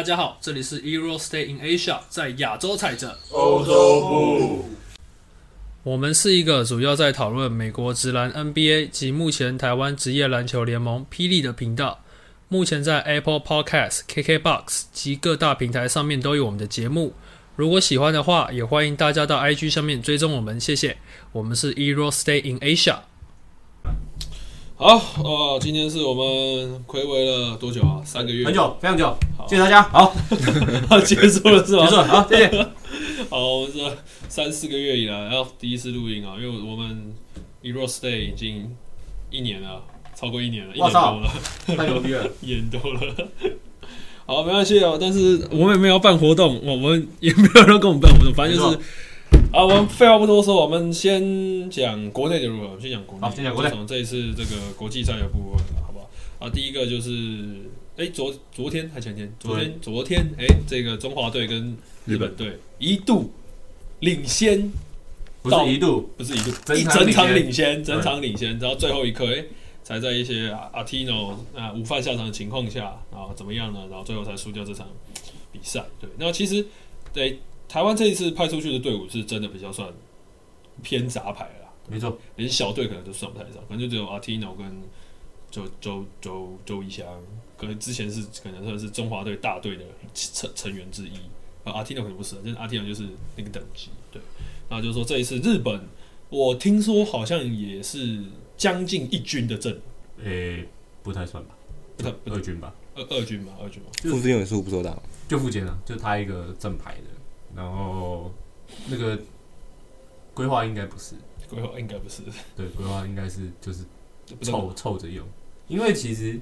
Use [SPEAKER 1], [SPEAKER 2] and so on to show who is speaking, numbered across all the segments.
[SPEAKER 1] 大家好，这里是 e r o Stay in Asia，在亚洲踩着。
[SPEAKER 2] 欧洲部，
[SPEAKER 1] 我们是一个主要在讨论美国职篮 NBA 及目前台湾职业篮球联盟霹雳的频道。目前在 Apple Podcast、KKBox 及各大平台上面都有我们的节目。如果喜欢的话，也欢迎大家到 IG 上面追踪我们，谢谢。我们是 e r o Stay in Asia。好，哦，今天是我们暌违了多久啊？三个月，
[SPEAKER 3] 很久，非常久
[SPEAKER 1] 好，
[SPEAKER 3] 谢谢大家。好，
[SPEAKER 1] 结束了是吗？
[SPEAKER 3] 结束了，好，谢谢。
[SPEAKER 1] 好，我们这三四个月以来，然后第一次录音啊，因为我们 Euro Stay 已经一年了，超过一年了，一年多了，
[SPEAKER 3] 太牛逼了，
[SPEAKER 1] 一年多了。好，没关系哦，但是我们也没有办活动，我们也没有人跟我们办活动，反正就是
[SPEAKER 3] 没
[SPEAKER 1] 啊，我们废话不多说，我们先讲国内的如何？我们先讲国内，
[SPEAKER 3] 好先讲国内
[SPEAKER 1] 这一次这个国际赛的部分了，好不好？啊，第一个就是，哎，昨昨天还前天，昨天昨天，哎，这个中华队跟日本队一度领先，
[SPEAKER 3] 不是一度，
[SPEAKER 1] 不是一度，
[SPEAKER 3] 整
[SPEAKER 1] 一整场
[SPEAKER 3] 场领先，
[SPEAKER 1] 整场领先，然后最后一刻，哎，才在一些阿阿 Tino 啊午饭下场的情况下，然后怎么样呢？然后最后才输掉这场比赛。对，那其实对台湾这一次派出去的队伍是真的比较算偏杂牌了啦，
[SPEAKER 3] 没错，
[SPEAKER 1] 连小队可能都算不太上，可能就只有阿 Tino 跟周周周周一翔，可能之前是可能算是中华队大队的成成员之一。啊，阿 Tino 可能不是，就是阿 Tino 就是那个等级。对，那就是说这一次日本，我听说好像也是将近一军的阵，
[SPEAKER 3] 诶，不太算吧，
[SPEAKER 1] 不太不
[SPEAKER 3] 二军吧，
[SPEAKER 1] 二二军吧，二军嘛。
[SPEAKER 4] 傅志勇也是不收档，
[SPEAKER 3] 就附件啊，就他一个正牌的，然后那个规划应该不是，
[SPEAKER 1] 规划应该不是，
[SPEAKER 3] 对，规划应该是就是凑凑着用，因为其实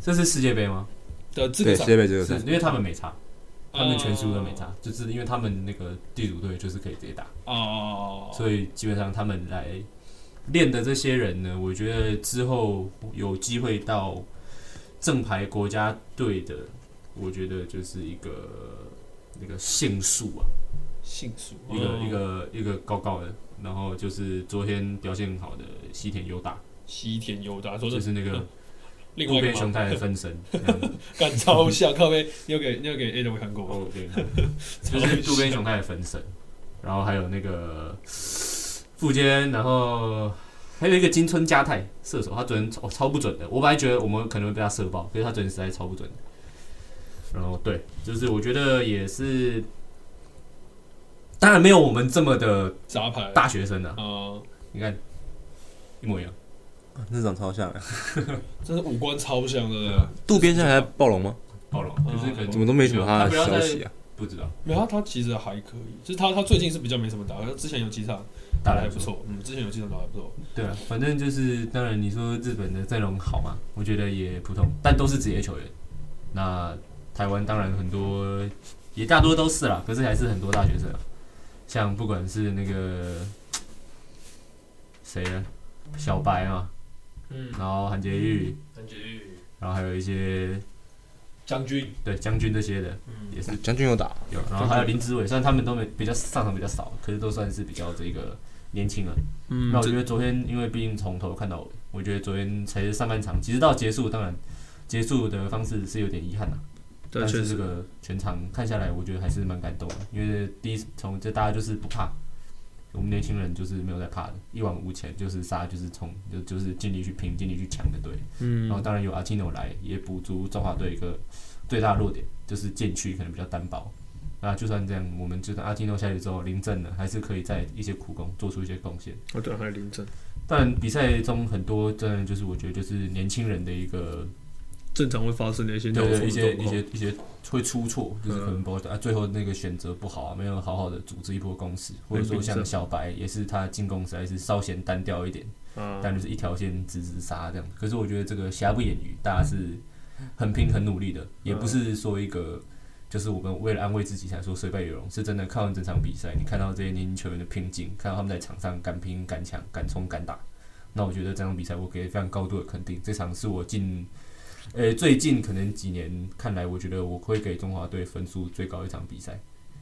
[SPEAKER 3] 这是世界杯吗？
[SPEAKER 4] 对，
[SPEAKER 1] 的这个场
[SPEAKER 4] 世界杯这个赛，
[SPEAKER 3] 是因为他们没差，他们全输都没
[SPEAKER 1] 哦
[SPEAKER 3] 差，就是因为他们那个地主队就是可以直接打。
[SPEAKER 1] 哦，
[SPEAKER 3] 所以基本上他们来练的这些人呢，我觉得之后有机会到正牌国家队的，我觉得就是一个那个杏树啊，
[SPEAKER 1] 杏树
[SPEAKER 3] 一个、
[SPEAKER 1] 哦。
[SPEAKER 3] 一个一个高高的，然后就是昨天表现很好的西田优大，
[SPEAKER 1] 西田优大，说
[SPEAKER 3] 就是是那个
[SPEAKER 1] 另外一个
[SPEAKER 3] 渡边雄太的，分身，
[SPEAKER 1] 干超像，靠背，你有给你有给 A 的我看过吗？
[SPEAKER 3] 哦对，就是渡边雄太的分身，然后还有那个富坚，然后还有一个金村佳泰射手，他昨天哦超不准的，我本来觉得我们可能会被他射爆，可是他昨天实在超不准的。然后对，就是我觉得也是，当然没有我们这么的
[SPEAKER 1] 杂牌
[SPEAKER 3] 大学生啊，
[SPEAKER 1] 啊，
[SPEAKER 3] 你看一模一样。
[SPEAKER 4] 那长超像的。
[SPEAKER 1] 真是五官超像的。
[SPEAKER 4] 渡边现在还在暴龙吗？
[SPEAKER 3] 暴龙就是可能
[SPEAKER 4] 怎么都没什么他的消息啊？
[SPEAKER 3] 不知道
[SPEAKER 1] 没有他，他其实还可以，就是他他最近是比较没什么打，他之前有几场打的还不错，嗯，之前有几场打的还不错。
[SPEAKER 3] 对啊，反正就是，当然你说日本的阵容好嘛，我觉得也普通，但都是职业球员。那台湾当然很多，也大多都是啦，可是还是很多大学生。啊，像不管是那个 谁啊，小白嘛，
[SPEAKER 1] 嗯，
[SPEAKER 3] 然后韩杰玉，
[SPEAKER 1] 韩杰玉、
[SPEAKER 3] 然后还有一些
[SPEAKER 1] 将军，
[SPEAKER 3] 对将军这些的
[SPEAKER 1] 嗯，
[SPEAKER 3] 也是。
[SPEAKER 4] 将军有打，
[SPEAKER 3] 有，然后还有林志伟，虽然他们都没比较上场比较少，可是都算是比较这个年轻人。
[SPEAKER 1] 嗯
[SPEAKER 3] 那我觉得昨天，因为毕竟从头看到尾，我觉得昨天才是上半场，其实到结束，当然结束的方式是有点遗憾的、
[SPEAKER 1] 对，
[SPEAKER 3] 但是这个全场看下来，我觉得还是蛮感动的，因为第一从这大家就是不怕，我们年轻人就是没有在怕的，一往无前，就是杀，就是冲，就就是尽力去拼，尽力去抢的队。
[SPEAKER 1] 嗯
[SPEAKER 3] 然后当然有阿基诺来，也补足中华队一个最大的弱点，就是禁区可能比较单薄。那就算这样，我们就算阿基诺下去之后临阵了，还是可以在一些苦功做出一些贡献。
[SPEAKER 1] 哦对，还有林正，
[SPEAKER 3] 但比赛中很多真的就是我觉得就是年轻人的一个
[SPEAKER 1] 正常会发生的一些
[SPEAKER 3] 一些一些一些会出错，就是可能
[SPEAKER 1] 嗯
[SPEAKER 3] 包括啊最后那个选择不好啊，没有好好的组织一波攻势，或者说像小白也是他进攻实在是稍显单调一点，
[SPEAKER 1] 嗯，
[SPEAKER 3] 但就是一条线直直杀这样。可是我觉得这个瑕不掩瑜，大家是很拼很努力的，也不是说一个。就是我们为了安慰自己才说虽败犹荣，是真的看完整场比赛，你看到这些年轻球员的拼劲，看到他们在场上敢拼敢抢敢冲敢打，那我觉得这场比赛我给非常高度的肯定。这场是我近，呃，最近可能几年看来，我觉得我会给中华队分数最高一场比赛。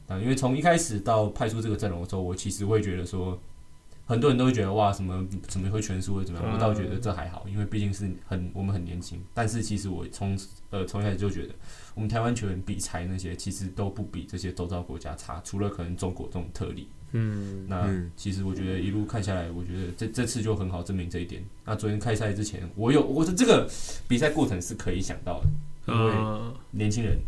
[SPEAKER 3] 啊，因为从一开始到派出这个阵容的时候，我其实会觉得说，很多人都会觉得哇，什么怎么会全输会怎么样？我倒觉得这还好，因为毕竟是很我们很年轻。但是其实我从呃从一开始就觉得，我们台湾球员比才那些其实都不比这些周遭国家差，除了可能中国这种特例。
[SPEAKER 1] 嗯，
[SPEAKER 3] 那
[SPEAKER 4] 嗯
[SPEAKER 3] 其实我觉得一路看下来，我觉得这这次就很好证明这一点。那昨天开赛之前，我有我的这个比赛过程是可以想到的，因为
[SPEAKER 1] 啊，
[SPEAKER 3] 年轻人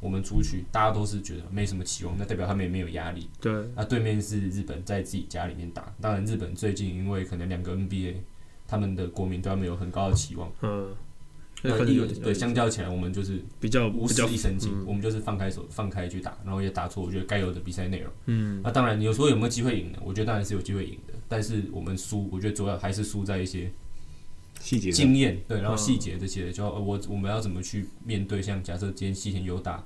[SPEAKER 3] 我们出去，大家都是觉得没什么期望，那代表他们也没有压力。
[SPEAKER 1] 对，
[SPEAKER 3] 那对面是日本在自己家里面打，当然日本最近因为可能两个 NBA，他们的国民对他们有很高的期望。
[SPEAKER 1] 嗯，
[SPEAKER 3] 对相较起来，我们就是
[SPEAKER 1] 比较
[SPEAKER 3] 无
[SPEAKER 1] 比较
[SPEAKER 3] 事一身轻，
[SPEAKER 1] 嗯
[SPEAKER 3] 我们就是放开手放开去打，然后也打出我觉得该有的比赛内容。
[SPEAKER 1] 嗯
[SPEAKER 3] 那当然，有时候有没有机会赢呢？我觉得当然是有机会赢的，但是我们输，我觉得主要还是输在一些
[SPEAKER 4] 细节
[SPEAKER 3] 经验，对，然后
[SPEAKER 1] 嗯
[SPEAKER 3] 细节这些，就呃我我们要怎么去面对，像假设今天西田有打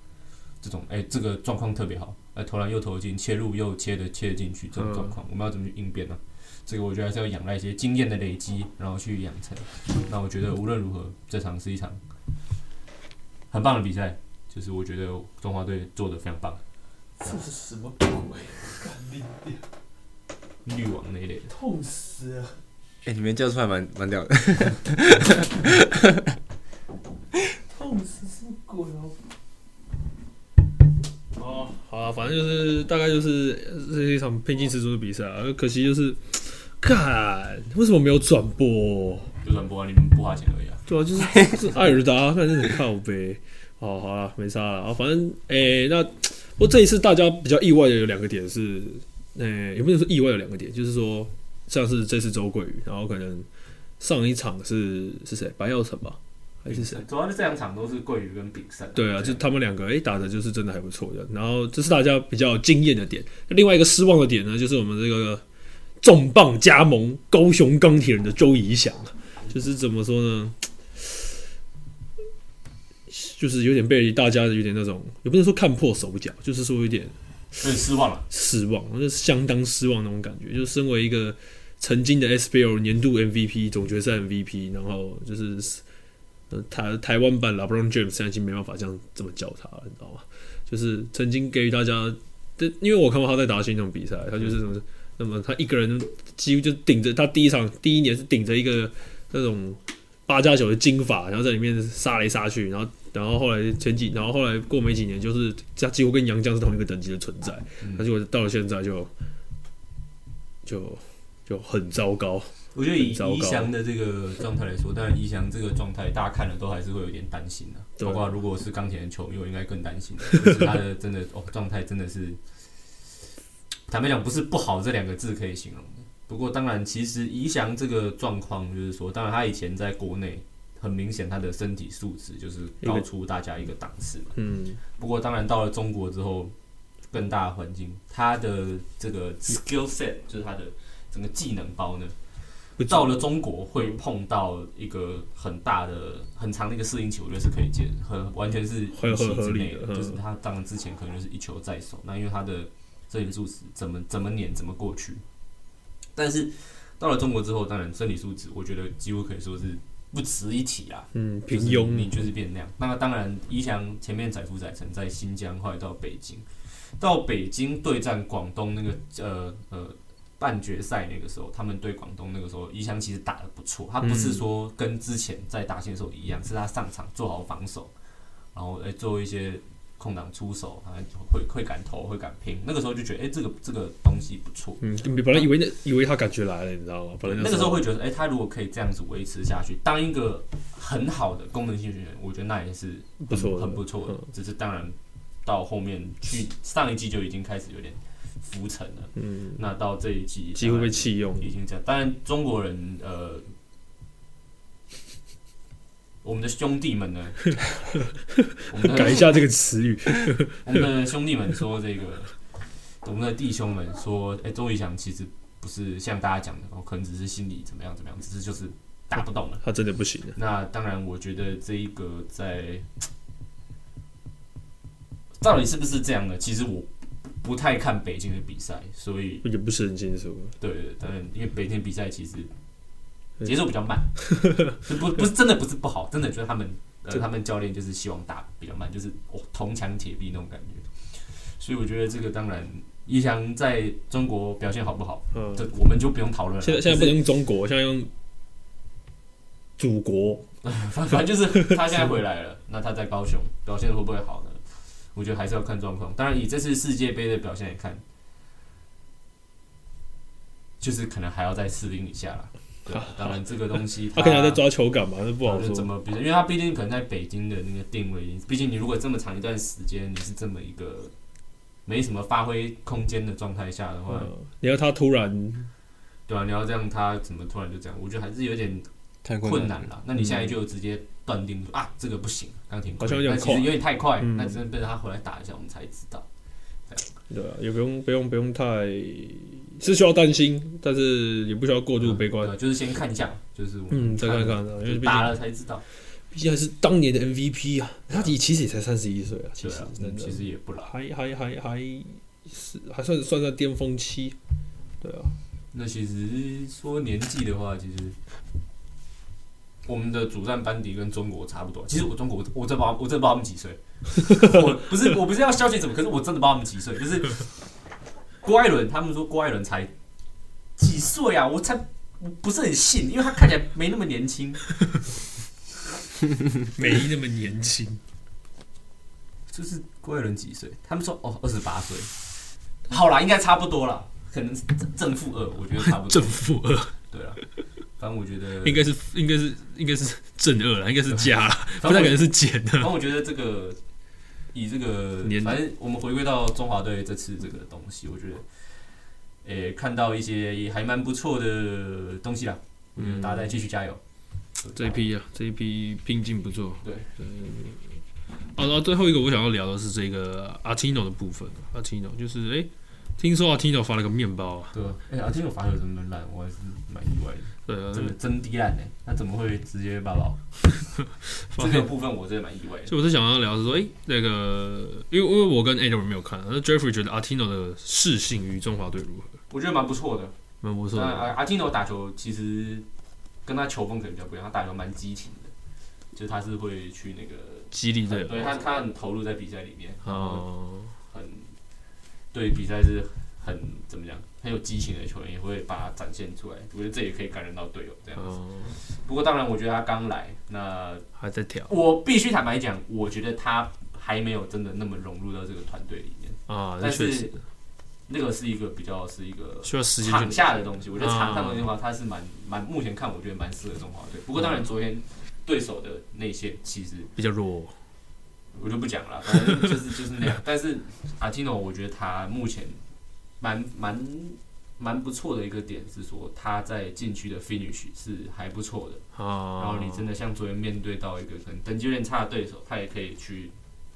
[SPEAKER 3] 这种，哎、这个状况特别好，哎、投篮又投进，切入又切的切进去，这种
[SPEAKER 1] 嗯
[SPEAKER 3] 状况，我们要怎么去应变呢？这个我觉得还是要仰赖一些经验的累积，然后去养成。那我觉得无论如何，这场是一场很棒的比赛，就是我觉得中华队做的非常棒，
[SPEAKER 2] 这是什么鬼？干你娘，
[SPEAKER 3] 绿网那一类的。
[SPEAKER 2] 痛死了！
[SPEAKER 4] 哎、你们叫出来蛮蛮屌的。
[SPEAKER 2] 痛死什么鬼哦！
[SPEAKER 1] 哦，好啊，反正就是大概就是这是一场拼劲十足的比赛啊，可惜就是，看为什么没有转播？
[SPEAKER 3] 有转播啊，你们不花钱而已啊。
[SPEAKER 1] 对啊，就是就是艾尔达，看真的很靠呗。哦，好了，没差了啊，反正诶、那不过这一次大家比较意外的有两个点是，诶、也不能说意外有两个点，就是说像是这次周桂宇，然后可能上一场是是谁白耀成吧，还是谁？
[SPEAKER 3] 主要是这两场都是桂鱼跟炳胜。
[SPEAKER 1] 对啊，就他们两个诶、打的就是真的还不错的，然后这是大家比较惊艳的点。另外一个失望的点呢，就是我们这个重磅加盟高雄钢铁人的周怡翔，就是怎么说呢？就是有点被大家有点那种，也不能说看破手脚，就是说有点
[SPEAKER 3] 失望了。
[SPEAKER 1] 失望，就是相当失望那种感觉。就是身为一个曾经的 SBL 年度 MVP、总决赛 MVP，然后就是呃台台湾版 LeBron James 现在已经没办法这样这么叫他了，你知道吗？就是曾经给予大家，这因为我看过他在打新那种比赛，他就是什么，那么他一个人几乎就顶着他第一场第一年是顶着一个那种八加九的金发，然后在里面杀来杀去，然后然后后来前几，然后后来过没几年，就是他几乎跟杨绛是同一个等级的存在。那
[SPEAKER 3] 嗯，
[SPEAKER 1] 结果到了现在就就就很糟糕。
[SPEAKER 3] 我觉得以宜翔的这个状态来说，当然宜翔这个状态大家看了都还是会有点担心的。
[SPEAKER 1] 对
[SPEAKER 3] 包括如果是钢铁人球迷，我应该更担心的。就是他的真的哦状态真的是，坦白讲不是不好这两个字可以形容的。不过当然，其实宜翔这个状况就是说，当然他以前在国内很明显他的身体素质就是高出大家一个档次嘛。
[SPEAKER 1] 嗯，
[SPEAKER 3] 不过当然到了中国之后，更大的环境，他的这个 skill set 就是他的整个技能包呢，到了中国会碰到一个很大的、很长的一个适应期，我觉得是可以接的，很完全是
[SPEAKER 1] 合
[SPEAKER 3] 预期之内
[SPEAKER 1] 的嗯
[SPEAKER 3] 就是他当然之前可能就是一球在手，那因为他的身体素质怎么怎么碾怎么过去，但是到了中国之后，当然身体素质我觉得几乎可以说是不值一提啦。
[SPEAKER 1] 嗯，
[SPEAKER 3] 就是
[SPEAKER 1] 平庸，
[SPEAKER 3] 你就是变那样。那当然，一翔前面载浮载沉在新疆，后来到北京，到北京对战广东那个呃呃半决赛那个时候，他们对广东那个时候，一翔其实打得不错。他不是说跟之前在打线的时候一样，是他上场做好防守，然后诶、做一些空档出手，他会会敢投，会敢拼。那个时候就觉得诶、这个这个东西不错。
[SPEAKER 1] 嗯，你本来以为那以为他感觉来了，你知道吗？本来
[SPEAKER 3] 那个时候会觉得，哎、他如果可以这样子维持下去，当一个很好的功能性球员，我觉得那也是
[SPEAKER 1] 不错
[SPEAKER 3] 很不错的。
[SPEAKER 1] 嗯
[SPEAKER 3] 只是当然到后面去上一季就已经开始有点浮沉了，
[SPEAKER 1] 嗯，
[SPEAKER 3] 那到这一季
[SPEAKER 1] 几乎被弃用，
[SPEAKER 3] 已经这样。当然中国人呃。我们的兄弟们呢？我们的
[SPEAKER 1] 改一下这个词语，
[SPEAKER 3] 我们的兄弟们说这个，我们的弟兄们说，哎、周瑜翔其实不是像大家讲的，哦，可能只是心理怎么样怎么样，只是就是打不动了。
[SPEAKER 1] 他真的不行了。
[SPEAKER 3] 那当然，我觉得这一个在到底是不是这样呢？其实我不太看北京的比赛，所以
[SPEAKER 1] 也不是很清楚，
[SPEAKER 3] 对对，当然因为北京比赛其实
[SPEAKER 1] 对
[SPEAKER 3] 节奏比较慢，就 不不是真的不是不好，真的就是他们呃
[SPEAKER 1] 这
[SPEAKER 3] 他们教练就是希望打比较慢，就是哦铜墙铁壁那种感觉。所以我觉得这个当然一翔在中国表现好不好，
[SPEAKER 1] 嗯，
[SPEAKER 3] 这我们就不用讨论了。
[SPEAKER 1] 现在现在不
[SPEAKER 3] 就是
[SPEAKER 1] 能用中国，现在用祖国。
[SPEAKER 3] 反 反正就是他现在回来了，那他在高雄表现的会不会好呢？我觉得还是要看状况。当然，以这次世界杯的表现来看，就是可能还要再适应一下啦。对啊，当然这个东西
[SPEAKER 1] 他可能还在抓球感嘛，那不好
[SPEAKER 3] 说怎。么比赛，因为他毕竟可能在北京的那个定位，毕竟你如果这么长一段时间你是这么一个没什么发挥空间的状态下的话，
[SPEAKER 1] 嗯，你要他突然
[SPEAKER 3] 对啊，你要这样他怎么突然就这样，我觉得还是有点
[SPEAKER 4] 太
[SPEAKER 3] 困
[SPEAKER 4] 困
[SPEAKER 3] 难了。那你现在就直接断定说啊，这个不行，刚停
[SPEAKER 1] 好像有点
[SPEAKER 3] 那其实有点太快，
[SPEAKER 1] 嗯
[SPEAKER 3] 那只能被他回来打一下，我们才知道。
[SPEAKER 1] 对啊，也不用不用不用太是需要担心，但是也不需要过度悲观
[SPEAKER 3] 就是先看一下，就是我
[SPEAKER 1] 嗯，再看看啊，因为
[SPEAKER 3] 打了才知道。
[SPEAKER 1] 毕竟还是当年的 MVP 啊，他也其实也才三十一岁啊，其实
[SPEAKER 3] 对啊，
[SPEAKER 1] 真的
[SPEAKER 3] 其实也不老。
[SPEAKER 1] 还还还还是还算算在巅峰期。对啊，
[SPEAKER 3] 那其实说年纪的话，其实我们的主战班底跟中国差不多。其实我中国，我真不知道，我真的不知道他们几岁。我不是我不是要消息怎么，可是我真的不知道他们几岁。就是郭艾伦，他们说郭艾伦才几岁啊？我才我不是很信，因为他看起来没那么年轻。
[SPEAKER 1] 没那么年轻。
[SPEAKER 3] 就是郭艾伦几岁？他们说哦，二十八岁。好啦，应该差不多啦，可能正正负二，我觉得差不多
[SPEAKER 1] 正。负二
[SPEAKER 3] 对啊，反正我觉得
[SPEAKER 1] 应该是应该是应该是正二了，应该是加啦，不太可能是减的。
[SPEAKER 3] 反正我觉得这个以这个
[SPEAKER 1] 年，
[SPEAKER 3] 反正我们回归到中华队这次这个东西，我觉得，诶、看到一些也还蛮不错的东西啦。嗯大家再继续加油。
[SPEAKER 1] 这一批啊，这一批拼劲不错。
[SPEAKER 3] 对
[SPEAKER 1] 对。哦，然后最后一个我想要聊的是这个阿 Tino 的部分。阿 Tino 就是哎、听说阿 Tino 发了个面包啊，
[SPEAKER 3] 对啊，哎、阿天有罚球这么烂？我还是蛮意外的，
[SPEAKER 1] 对啊，
[SPEAKER 3] 真的真低烂呢。那怎么会直接爆爆？
[SPEAKER 1] 发
[SPEAKER 3] 这个部分我真的蛮意外的。
[SPEAKER 1] 就我是想要聊的是说，哎、那个，因为因为我跟 Adam 没有看，那 Jeffrey 觉得阿 Tino 的适性与中华队如何？
[SPEAKER 3] 我觉得蛮不错的。
[SPEAKER 1] 蛮不错的。
[SPEAKER 3] 阿阿 Tino 打球其实跟他球风可能比较不一样，他打球蛮激情的，就是他是会去那个，
[SPEAKER 1] 激励队
[SPEAKER 3] 对他他很投入在比赛里面，
[SPEAKER 1] 哦，
[SPEAKER 3] 很对比赛是很怎么讲，很有激情的球员也会把它展现出来。我觉得这也可以感染到队友这样子。
[SPEAKER 1] 哦，
[SPEAKER 3] 不过当然，我觉得他刚来，那
[SPEAKER 1] 还在调
[SPEAKER 3] 我必须坦白讲，我觉得他还没有真的那么融入到这个团队里面。
[SPEAKER 1] 啊，
[SPEAKER 3] 但是那个是一个比较是一个
[SPEAKER 1] 需要时间
[SPEAKER 3] 场下的东西，我觉得场上的东西的
[SPEAKER 1] 啊
[SPEAKER 3] 话，他是蛮蛮目前看我觉得蛮适合中华队。不过当然昨天对手的内线其实
[SPEAKER 1] 比较弱。
[SPEAKER 3] 我就不讲了，反正就是就是那样。但是阿提诺，我觉得他目前蛮蛮蛮不错的一个点是说他在禁区的 finish 是还不错的。
[SPEAKER 1] 啊，
[SPEAKER 3] 然后你真的像昨天面对到一个可能等级有点差的对手，他也可以去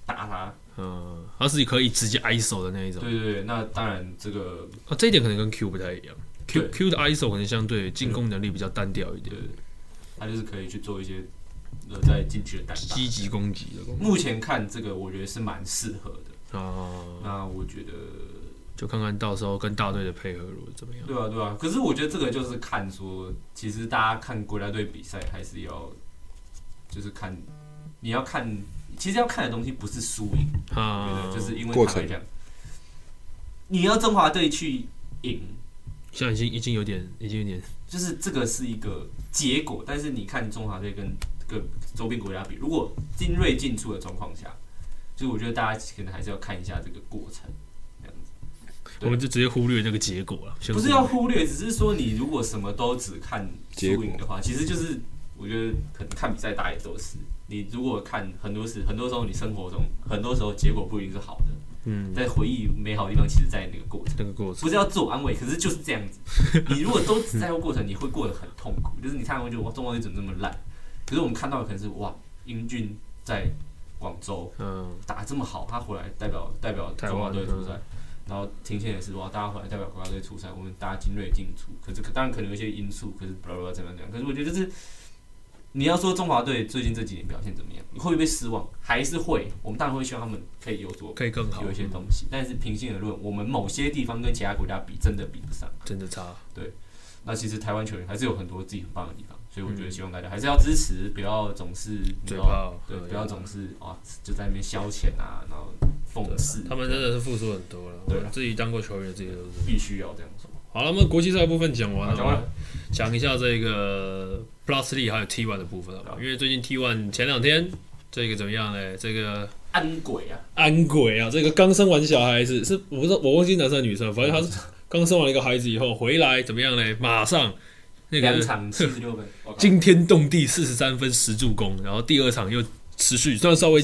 [SPEAKER 3] 打他。
[SPEAKER 1] 嗯，他是可以直接 ISO 的那一种。
[SPEAKER 3] 对对对，那当然这个
[SPEAKER 1] 啊，这一点可能跟 Q 不太一样。Q Q 的 ISO 可能相对进攻能力比较单调一点
[SPEAKER 3] 对，，他就是可以去做一些呃在禁区的单打。
[SPEAKER 1] 积极攻击的
[SPEAKER 3] 目前看这个，我觉得是蛮适合的。
[SPEAKER 1] 啊，
[SPEAKER 3] 那我觉得，
[SPEAKER 1] 就看看到时候跟大队的配合如何怎么样。
[SPEAKER 3] 对啊，对啊。可是我觉得这个就是看说，其实大家看国家队比赛还是要，就是看你要看，其实要看的东西不是输赢，我觉
[SPEAKER 1] 啊
[SPEAKER 3] 得，就是因为
[SPEAKER 4] 过程
[SPEAKER 3] 坦白讲，你要中华队去赢，
[SPEAKER 1] 现在已经已经有点，已经有点
[SPEAKER 3] 就是这个是一个结果，但是你看中华队跟跟周边国家比，如果精锐进出的状况下，就是我觉得大家可能还是要看一下这个过程，
[SPEAKER 1] 我们就直接忽略那个结果了。
[SPEAKER 3] 不是要忽略，只是说你如果什么都只看输赢的话，其实就是我觉得可能看比赛大家也都是。你如果看很多事，很多时候你生活中很多时候结果不一定是好的，
[SPEAKER 1] 嗯
[SPEAKER 3] 在回忆美好的地方，其实在那个过程。
[SPEAKER 1] 那个过程
[SPEAKER 3] 不是要自我安慰，可是就是这样子。你如果都只在乎过程，你会过得很痛苦。就是你看完会觉得哇，中国队怎么这么烂？可是我们看到的可能是哇，英俊在广州
[SPEAKER 1] 嗯
[SPEAKER 3] 打得这么好，他回来代表代表中华队出赛，然后庭宪也是哇，大家回来代表国家队出赛，我们大家精锐进出。可是可当然可能有一些因素，可是巴拉巴拉怎么样。可是我觉得就是你要说中华队最近这几年表现怎么样，你会不会失望？还是会？我们当然会希望他们可以有所
[SPEAKER 1] 可以更好，
[SPEAKER 3] 有一些东西，但是平心而论，我们某些地方跟其他国家比，真的比不上。
[SPEAKER 1] 真的差。
[SPEAKER 3] 对那其实台湾球员还是有很多自己很棒的地方，所以我觉得希望大家还是要支持，不要总是对不要总是啊就在那边消遣啊，然后讽刺，
[SPEAKER 1] 他们真的是付出很多了。
[SPEAKER 3] 对
[SPEAKER 1] 自己当过球员，自己都是。
[SPEAKER 3] 必须要这样说。
[SPEAKER 1] 好了，那么国际赛部分讲完了，
[SPEAKER 3] 讲完了，
[SPEAKER 1] 讲一下这个 Plus League 还有 T One 的部分好不好因为最近 T One 前两天这个怎么样呢？这个
[SPEAKER 3] 安鬼啊，
[SPEAKER 1] 安鬼啊，这个刚生完小孩子，是我不知道我忘记男生还是女生，反正他是刚生完一个孩子以后回来怎么样呢？马上那个
[SPEAKER 3] 两场七十六分，
[SPEAKER 1] 惊天动地四十三分十助攻，然后第二场又持续，虽然稍微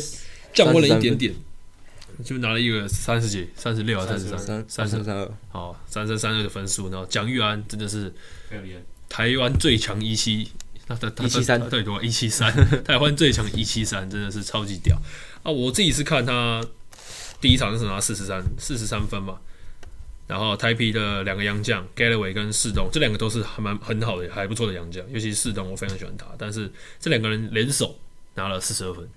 [SPEAKER 1] 降温了一点点，就拿了一个三十几、三十六啊、三十三、
[SPEAKER 4] 三
[SPEAKER 1] 三十
[SPEAKER 4] 三三二，
[SPEAKER 1] 好三三三二的分数，然后蒋玉安真的是。台湾最强一七，那他他
[SPEAKER 4] 173
[SPEAKER 1] 对多少一七三，台湾最强一七三，真的是超级屌。啊！我自己是看他第一场是拿四十三四十三分嘛，然后台皮的两个洋将 Galloway 跟世东，这两个都是还蛮很好的还不错的洋将，尤其是世东我非常喜欢他，但是这两个人联手拿了四十二分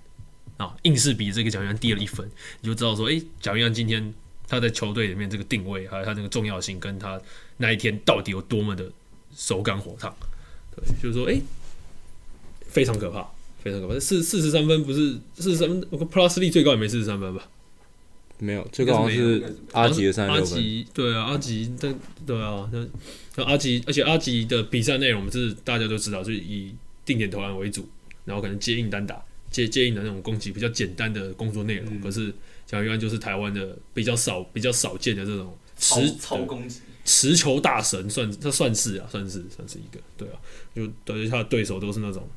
[SPEAKER 1] 啊，硬是比这个蒋玉安低了一分，你就知道说，诶，蒋玉安今天他在球队里面这个定位，还有他那个重要性，跟他那一天到底有多么的手感火烫。对，就是说，诶，非常可怕，非常可怕。四四十三分不是四十三分，Plus 力最高也没四十三分吧？
[SPEAKER 4] 没有，最高好像是阿吉的三十
[SPEAKER 1] 阿
[SPEAKER 4] 六分，
[SPEAKER 1] 吉对啊，阿吉但对啊，那那阿吉，而且阿吉的比赛内容是大家都知道，就是以定点投篮为主，然后可能接应单打、接接应的那种攻击比较简单的工作内容。
[SPEAKER 3] 嗯
[SPEAKER 1] 可是蒋玉安就是台湾的比较少、比较少见的这种持
[SPEAKER 3] 超攻击，
[SPEAKER 1] 持球大神，算他算是啊，算是算是一个，对啊，就等于他的对手都是那种。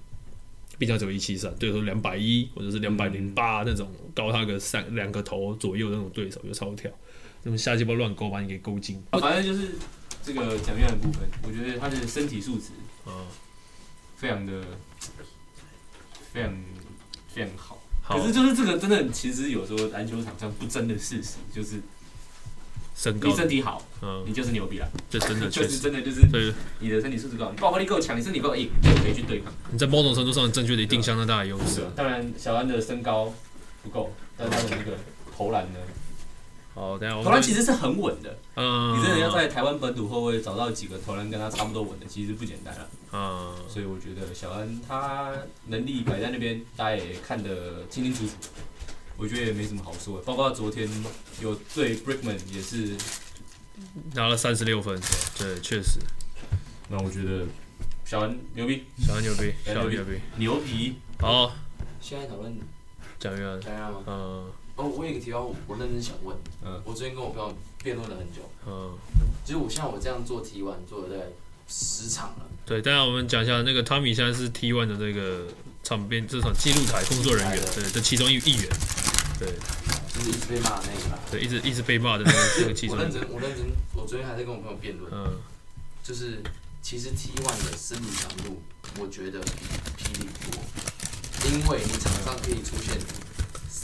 [SPEAKER 1] 毕竟他只有一七三，对手两百一或者是两百零八那种高他个三两个头左右的那种对手就超跳，那种下鸡巴乱勾把你给勾进。
[SPEAKER 3] 啊，反正就是这个蒋院的部分，我觉得他的身体素质
[SPEAKER 1] 啊，
[SPEAKER 3] 非常的非常非常好。
[SPEAKER 1] 好
[SPEAKER 3] 可是就是这个真的，其实有时候篮球场上不争的事实，就是
[SPEAKER 1] 身高
[SPEAKER 3] 你，身体好，
[SPEAKER 1] 嗯，
[SPEAKER 3] 你就是牛逼了，
[SPEAKER 1] 这真的
[SPEAKER 3] 就是真的就是
[SPEAKER 1] 对，
[SPEAKER 3] 你的身体素质高，你爆发力够强，你身体够硬，你就可以去对抗。
[SPEAKER 1] 你在某种程度上正确的一定相当大的优势。
[SPEAKER 3] 当然，小安的身高不够，但他的那个投篮呢，
[SPEAKER 1] 好，等一下我
[SPEAKER 3] 投篮其实是很稳的。
[SPEAKER 1] 嗯，
[SPEAKER 3] 你真的要在台湾本土后卫找到几个投篮跟他差不多稳的，其实不简单了。
[SPEAKER 1] 嗯，
[SPEAKER 3] 所以我觉得小安他能力摆在那边，大家也看得清清楚楚。我觉得也没什么好说的，包括昨天有对 Brickman 也是，
[SPEAKER 1] 拿了三十六分，对，确实，
[SPEAKER 3] 那我觉得小安牛逼，
[SPEAKER 1] 小安牛逼，小安牛逼。
[SPEAKER 3] 牛皮。
[SPEAKER 1] 好，
[SPEAKER 5] 现在讨论
[SPEAKER 1] 蒋玉安，
[SPEAKER 5] 大家吗？
[SPEAKER 1] 嗯
[SPEAKER 5] 哦，我有一个提到，我认真想问。
[SPEAKER 3] 嗯
[SPEAKER 5] 我昨天跟我朋友辩论了很久，
[SPEAKER 1] 嗯，
[SPEAKER 5] 其实我像我这样做 T one 做了大概十场了，
[SPEAKER 1] 对，当然我们讲一下那个 Tommy 现在是 T One 的这个场边这场记录台工作人员，对，这其中一一员，对
[SPEAKER 5] 就是一直被骂的那个。
[SPEAKER 1] 对，一直一直被骂的那个 这个其中
[SPEAKER 5] 我认真，我认真，我昨天还在跟我朋友辩论，
[SPEAKER 1] 嗯
[SPEAKER 5] 就是其实 T one 的身体强度，我觉得比霹雳多，因为你场上可以出现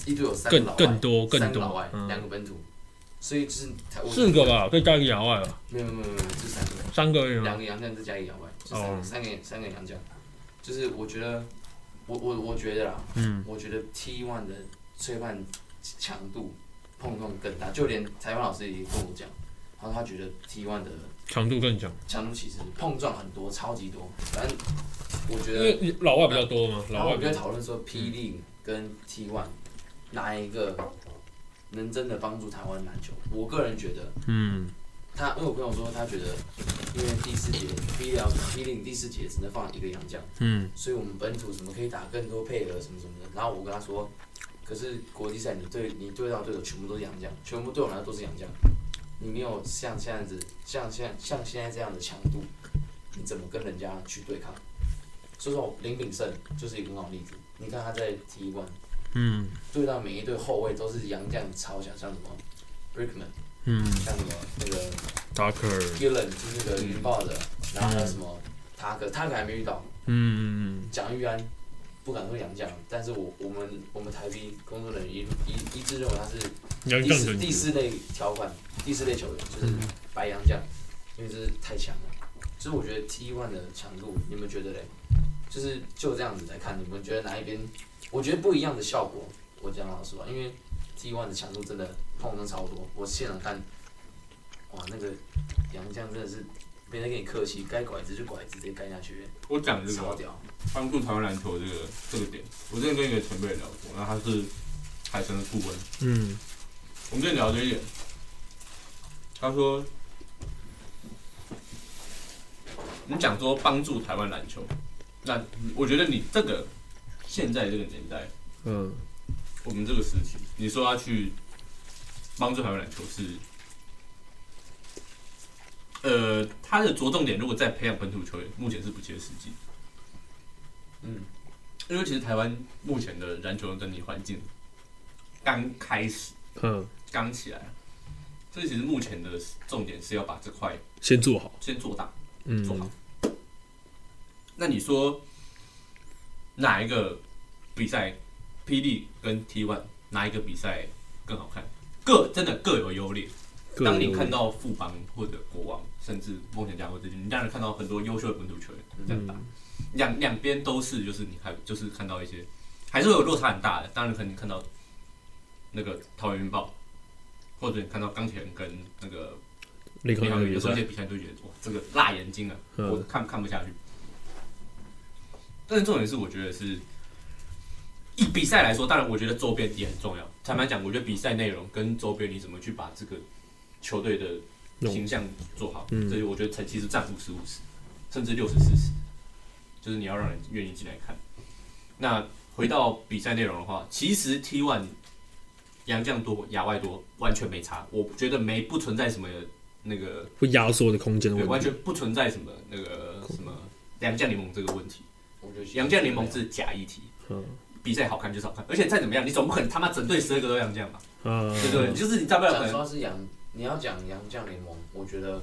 [SPEAKER 5] 一队有三个
[SPEAKER 1] 更
[SPEAKER 5] 老外，
[SPEAKER 1] 更多更
[SPEAKER 5] 三个老外，，两个本土，所以就是
[SPEAKER 1] 四个吧，可以加一个亚外吧，
[SPEAKER 5] 没有没有没有没有，这三个。
[SPEAKER 1] 三个？
[SPEAKER 5] 两个洋将再加一个洋外，就三个、
[SPEAKER 1] 哦。
[SPEAKER 5] 三个三个洋将，就是我觉得，我我我觉得啦，
[SPEAKER 1] 嗯。
[SPEAKER 5] 我觉得 T one 的吹判强度碰撞更大，就连裁判老师也跟我讲，他说他觉得 T one 的
[SPEAKER 1] 强度更强，
[SPEAKER 5] 强度其实碰撞很多，超级多，反正我觉
[SPEAKER 1] 因
[SPEAKER 5] 得，
[SPEAKER 1] 为老外比较多嘛，老外比较
[SPEAKER 5] 讨论说霹雳跟 T one 哪一个能真的帮助台湾篮球？我个人觉得。
[SPEAKER 1] 嗯
[SPEAKER 5] 他因为我朋友说，他觉得因为第四节 B 两 B 零第四节只能放一个洋将，
[SPEAKER 1] 嗯
[SPEAKER 5] 所以我们本土什么可以打更多配合什么什么的。然后我跟他说，可是国际赛你对你对到对手全部都是洋将，全部对我来说都是洋将，你没有像这样子，像现在像现在这样的强度，你怎么跟人家去对抗？所以说林炳胜就是一个很好的例子，你看他在 T one
[SPEAKER 1] 嗯
[SPEAKER 5] 对到每一队后卫都是洋将超强，像什么 Brickman，
[SPEAKER 1] 嗯
[SPEAKER 5] 像什么那个。
[SPEAKER 1] Ducker
[SPEAKER 5] Gillen 就是那个云豹的，然后还有什么塔克，塔克还没遇到，
[SPEAKER 1] 嗯嗯嗯
[SPEAKER 5] 蒋玉安不敢说洋将，但是我我们我们台币工作人员一一一致认为他是第四第四类条款，第四类球员就是白洋将，因为这是太强了。就是我觉得 T one 的强度，你们觉得嘞？就是就这样子来看，你们觉得哪一边？我觉得不一样的效果。我讲老实话，因为 T one 的强度真的碰撞超多，我现场看，哇，那个杨将真的是没人跟你客气，该拐子就拐子，直接干下去，
[SPEAKER 3] 我讲这个
[SPEAKER 5] 超屌。
[SPEAKER 3] 帮助台湾篮球这个这个点，我之前跟一个前辈聊过，然后他是海神的顾问，
[SPEAKER 1] 嗯
[SPEAKER 3] 我们跟你聊这一点，他说，你讲说帮助台湾篮球，那我觉得你这个现在这个年代，
[SPEAKER 4] 嗯，
[SPEAKER 3] 我们这个时期，你说要去帮助台湾篮球是，呃，他的着重点如果在培养本土球员，目前是不切实际。
[SPEAKER 5] 嗯，
[SPEAKER 3] 因为其实台湾目前的篮球的整体环境刚开始，
[SPEAKER 4] 嗯，
[SPEAKER 3] 刚起来，所以其实目前的重点是要把这块
[SPEAKER 4] 先做好，
[SPEAKER 3] 先做大。
[SPEAKER 4] 嗯，
[SPEAKER 3] 做好。那你说哪一个比赛，，PD 跟 T One 哪一个比赛更好看？各真的各有优劣。当你看到富邦或者国王，甚至梦想家或者，你当然看到很多优秀的本土球员这样打，
[SPEAKER 4] 嗯
[SPEAKER 3] 两两边都是，就是你还就是看到一些，还是会有落差很大的。当然可能你看到那个桃园云豹，或者你看到钢铁人跟那个有时候一些，比赛就觉得哇，这个辣眼睛啊，
[SPEAKER 4] 嗯
[SPEAKER 3] 我看看不下去。但是重点是，我觉得是以比赛来说，当然我觉得周边也很重要。坦白讲，我觉得比赛内容跟周边你怎么去把这个球队的形象做好，
[SPEAKER 4] 嗯
[SPEAKER 3] 这里我觉得才其实占五十五十，甚至六十四十，就是你要让人愿意进来看。那回到比赛内容的话，其实 T one 洋将多、亚外多完全没差，我觉得没不存在什么那个
[SPEAKER 4] 会压缩的空间
[SPEAKER 3] 完
[SPEAKER 4] 问题，
[SPEAKER 3] 全不存在什么那个什么洋将联盟这个问题。
[SPEAKER 5] 我觉得
[SPEAKER 3] 杨将联盟是假议题，
[SPEAKER 4] 嗯
[SPEAKER 3] 比赛好看就是好看，而且再怎么样，你总不可能他妈整队十二个都杨将吧？
[SPEAKER 4] 啊，
[SPEAKER 3] 对不对？就是你大不了可
[SPEAKER 5] 讲
[SPEAKER 3] 能
[SPEAKER 5] 说是杨，你要讲杨将联盟，我觉得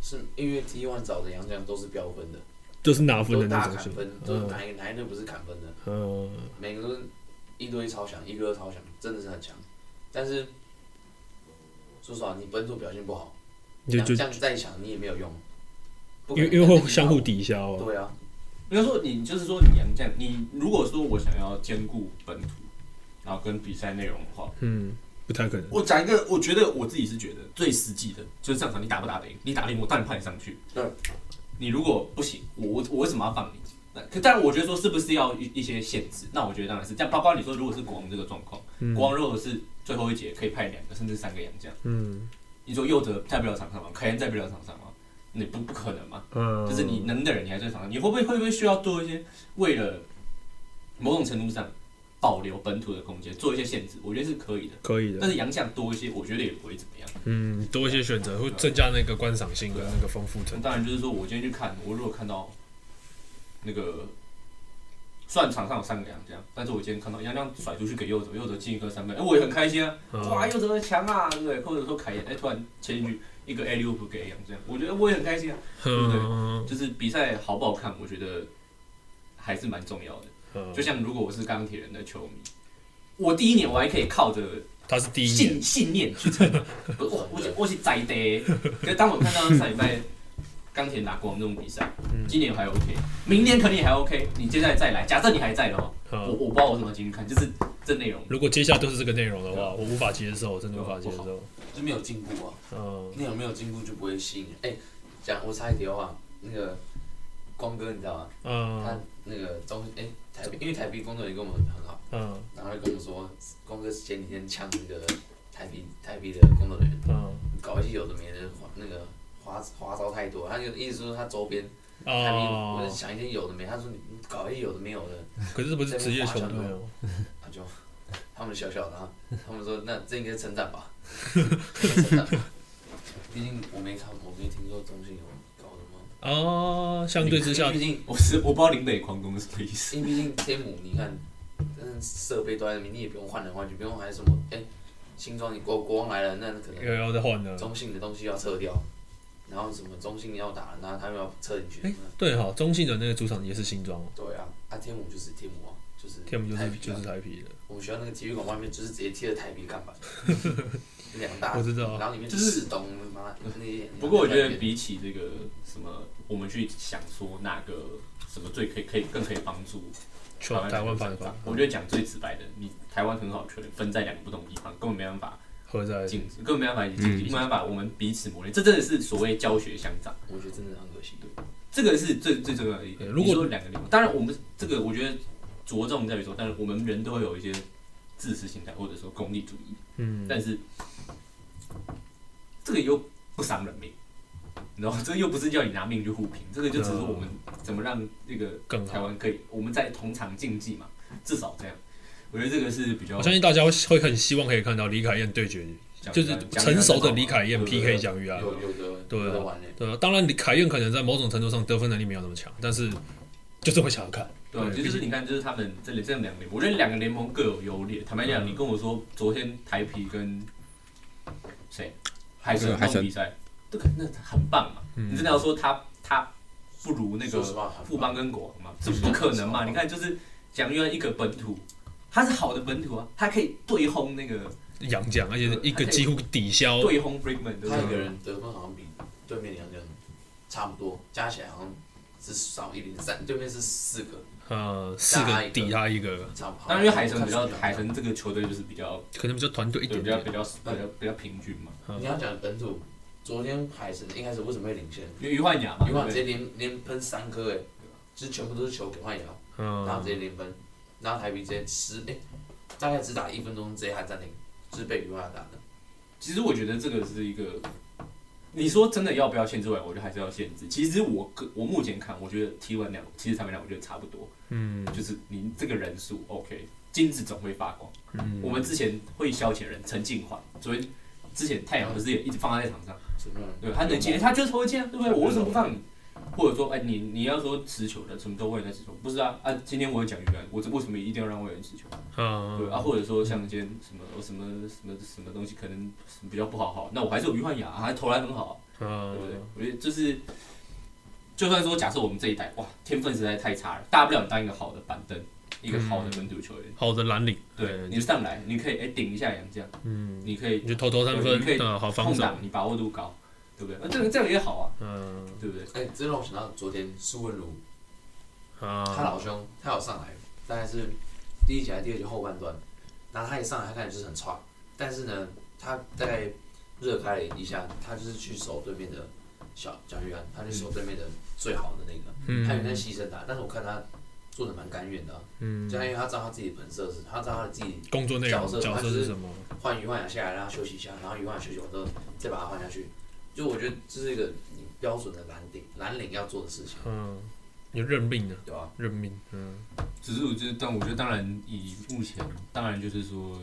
[SPEAKER 5] 是因为 T one 找的杨将都是标分的，
[SPEAKER 4] 就是拿分
[SPEAKER 5] 都
[SPEAKER 4] 的那种
[SPEAKER 5] 砍分，都
[SPEAKER 4] 嗯
[SPEAKER 5] 哪一哪一队不是砍分的？
[SPEAKER 4] 嗯，
[SPEAKER 5] 每个都是一堆超强，一个超强，真的是很强。但是说实话，你本土表现不好，你
[SPEAKER 4] 就就
[SPEAKER 5] 将再强你也没有用，
[SPEAKER 4] 因为因为会相互抵消啊，
[SPEAKER 5] 对啊，
[SPEAKER 3] 应该说你就是说你洋将，你如果说我想要兼顾本土，然后跟比赛内容的话，
[SPEAKER 4] 嗯，不太可能，
[SPEAKER 3] 我讲一个，我觉得我自己是觉得最实际的，就是上场你打不打得赢，你打得赢我当然派你上去。
[SPEAKER 5] 对，
[SPEAKER 3] 你如果不行，我我我为什么要放你？那可当然，我觉得说是不是要一一些限制？那我觉得当然是这样。包括你说，如果是国王这个状况，
[SPEAKER 4] 嗯
[SPEAKER 3] 国王如果是最后一节可以派两个甚至三个洋将，
[SPEAKER 4] 嗯
[SPEAKER 3] 你说右哲在不了场上吗？凯恩在不了场上吗？你不不可能嘛？
[SPEAKER 4] 嗯，
[SPEAKER 3] 就是你能的人，你还在场上，你会不会会不会需要做一些为了某种程度上保留本土的空间，做一些限制？我觉得是可以的。
[SPEAKER 4] 可以的，
[SPEAKER 3] 但是洋将多一些，我觉得也不会怎么样。
[SPEAKER 1] 嗯，多一些选择会增加那个观赏性跟那个丰富程度。
[SPEAKER 3] 当然就是说我今天去看，我如果看到那个，虽然场上有三个洋将，但是我今天看到杨将甩出去给右哲，右哲进一个三分，哎、我也很开心啊！
[SPEAKER 1] 嗯
[SPEAKER 3] 哇，右哲强啊，对不对？或者说凯爷，哎、突然切进去一个 A 六给洋将，我觉得我也很开心啊。
[SPEAKER 1] 对不对，
[SPEAKER 3] 就是比赛好不好看，我觉得还是蛮重要的。
[SPEAKER 1] 嗯
[SPEAKER 3] 就像如果我是钢铁人的球迷，我第一年我还可以靠着
[SPEAKER 1] 他是第一年，
[SPEAKER 3] 信信念去撑。我我我是我是在的，可是当我看到上礼拜钢铁打国王这种比赛，
[SPEAKER 1] 嗯
[SPEAKER 3] 今年还 OK，明年肯定还 OK。你接下来再来，假设你还在的话，我
[SPEAKER 1] 嗯，
[SPEAKER 3] 我不知道我怎么进去看，就是这内容。
[SPEAKER 1] 如果接下来都是这个内容的话，我无法接受，真的无法接受。
[SPEAKER 5] 就没有进步啊。
[SPEAKER 1] 嗯。
[SPEAKER 5] 内容没有进步就不会吸引人。哎、讲我插一题的话，那个光哥你知道吗？嗯。他
[SPEAKER 1] 嗯
[SPEAKER 5] 那个中哎、台北，因为台北工作人员跟我们很好，
[SPEAKER 1] 嗯。
[SPEAKER 5] 然后他就跟我说，光哥前几天呛那个台北台北的工作人员，
[SPEAKER 1] 嗯。
[SPEAKER 5] 搞一些有的没的花那个花花招太多，他就意思说他周边台北，我
[SPEAKER 1] 哦
[SPEAKER 5] 就，想一些有的没，他说你搞一些有的没有的，
[SPEAKER 1] 可是这不是职业球队哦。
[SPEAKER 5] 他就他们小小的啊，他们说那这应该是称赞吧，称赞吧，毕竟我没看，我没听说中信有搞什么。
[SPEAKER 1] 哦，相对之下
[SPEAKER 5] 毕，竟
[SPEAKER 3] 我是我不知道林北狂攻是什么意思。
[SPEAKER 5] 因为毕竟天母，你看，嗯，设备都在那边，你也不用换来换去，不用还什么，哎、新装你国国王来了，那可
[SPEAKER 1] 又
[SPEAKER 5] 能
[SPEAKER 1] 要再换了。
[SPEAKER 5] 中信的东西要撤掉，然后什么中信要打了，然后他们要撤进去，
[SPEAKER 1] 哎对哈，中信的那个主场也是新庄哦，
[SPEAKER 5] 对啊，啊天母就是天母啊，就是
[SPEAKER 1] 天母就是就是台皮的，
[SPEAKER 5] 我们学校那个体育馆外面就是直接贴着台皮看板，两大，
[SPEAKER 1] 我知道。
[SPEAKER 5] 然后里面
[SPEAKER 3] 就
[SPEAKER 5] 就是是东妈那些。
[SPEAKER 3] 不过我觉得比起这个什么，我们去想说哪个什么最可以可以更可以帮助
[SPEAKER 1] 球台湾反
[SPEAKER 3] 法
[SPEAKER 1] 法，
[SPEAKER 3] 我觉得讲最直白的，你台湾很好的球员分在两个不同地方，根本没办法
[SPEAKER 1] 合在一起。
[SPEAKER 3] 竞争，根本没办法一起竞技，没办法我们彼此磨练，这真的是所谓教学相长。
[SPEAKER 5] 我觉得真的很可惜。
[SPEAKER 3] 这个是最最重要的一点。
[SPEAKER 1] 如果
[SPEAKER 3] 你说两个地方，当然我们这个我觉得着重在于说，但是我们人都会有一些自私心态或者说功利主义，
[SPEAKER 4] 嗯，
[SPEAKER 3] 但是这个又不伤人命，然后这又不是叫你拿命去互评，这个就只是我们怎么让这个。台湾可以我们在同场竞技嘛，至少这样，我觉得这个是比较
[SPEAKER 4] 我相信大家会会很希望可以看到李凯燕对决，就是成熟的李凯燕 PK 蒋玉安。
[SPEAKER 5] 有有的
[SPEAKER 4] 对对啊，当然李凯燕可能在某种程度上得分能力没有那么强，但是就是会想要看。
[SPEAKER 3] 对就是你看，就是他们这里这两个联盟，我觉得两个联盟各有优劣。坦白讲，
[SPEAKER 4] 嗯
[SPEAKER 3] 你跟我说昨天台皮跟谁海神那
[SPEAKER 6] 海神
[SPEAKER 3] 比赛，这个那很棒嘛。
[SPEAKER 4] 嗯
[SPEAKER 3] 你真的要说他他不如那个富邦跟国王嘛，这不可能嘛？你看，就是蒋玉安一个本土，他是好的本土啊，他可以对轰那个
[SPEAKER 4] 洋将，而且是一个几乎抵消。
[SPEAKER 3] 对轰 Brickman，对不
[SPEAKER 5] 他一个
[SPEAKER 3] 对？
[SPEAKER 5] 人得分好像比对面两个人差不多，加起来好像只少一零三，对面是四个，
[SPEAKER 4] 呃，四个抵他一个，
[SPEAKER 5] 差不多。
[SPEAKER 3] 当然，因为海神比较海神这个球队就是比较
[SPEAKER 4] 可能比较团队一
[SPEAKER 3] 对
[SPEAKER 4] 点点。
[SPEAKER 3] 比较比较比较比较平均嘛。
[SPEAKER 5] 你要讲本土，昨天海神一开始为什么会领先？
[SPEAKER 3] 因为于焕雅嘛，于焕？
[SPEAKER 5] 接连连喷三颗哎，就是全部都是球给换瑶，
[SPEAKER 4] 嗯，
[SPEAKER 5] 然后直接连分，然后台比直接十哎，大概只打一分钟直接喊暂停，就是被余焕打的。
[SPEAKER 3] 其实我觉得这个是一个，你说真的要不要限制外，我觉得还是要限制。其实我个我目前看，我觉得 T one 量，其实他们俩我觉得差不多，
[SPEAKER 4] 嗯
[SPEAKER 3] 就是你这个人数 OK，金子总会发光。
[SPEAKER 4] 嗯，
[SPEAKER 3] 我们之前会消遣人陈静环，所以之前太阳不是也一直放他在场上，
[SPEAKER 5] 什么？
[SPEAKER 3] 对，他能接，他就是会接啊，对不对？我为什么不放你？或者说，哎，你你要说持球的，什么都外援在持球，不是啊啊！今天我有讲一个，我为什么一定要让外援持球？
[SPEAKER 4] 嗯，
[SPEAKER 3] 对啊，或者说像今天什么什么什么什么东西可能比较不好好，那我还是有于焕雅，还投篮很好，对
[SPEAKER 4] 嗯。
[SPEAKER 3] 不对？我觉得就是，就算说假设我们这一代哇天分实在太差了，大不了你当一个好的板凳，一个好的本土球员，
[SPEAKER 4] 好的蓝领，
[SPEAKER 3] 对，你上来你可以哎顶一下杨将，
[SPEAKER 4] 嗯，
[SPEAKER 3] 你可以
[SPEAKER 4] 你就投投三
[SPEAKER 3] 对你可以
[SPEAKER 4] 分，呃，好防守，
[SPEAKER 3] 你把握度高，对不对？那这个这样也好啊，
[SPEAKER 4] 嗯
[SPEAKER 3] 对不对？
[SPEAKER 5] 哎，这让我想到昨天苏文如，他
[SPEAKER 4] 啊，
[SPEAKER 5] 老兄他有上来，大概是第一节还是第二节后半段，然后他一上来，他看起来就是很差，但是呢，他大概热开了一下，他就是去守对面的小蒋玉安，他去守对面的最好的那个，他有在
[SPEAKER 4] 嗯
[SPEAKER 5] 牺牲他，但是我看他做的蛮甘愿的啊、
[SPEAKER 4] 嗯
[SPEAKER 5] 就，因为他知道他自己的本色是，他知道他自己
[SPEAKER 4] 工作内容
[SPEAKER 5] 角色
[SPEAKER 4] 角
[SPEAKER 5] 他就是
[SPEAKER 4] 色是什么？
[SPEAKER 5] 换余焕雅下来，让他休息一下，然后余焕雅休息完之后再把他换下去，就我觉得这是一个你标准的蓝领蓝领要做的事情，
[SPEAKER 4] 嗯，你认命的，
[SPEAKER 5] 对吧？
[SPEAKER 4] 认命，嗯
[SPEAKER 3] 只是我觉得，但我觉得当然以目前，当然就是说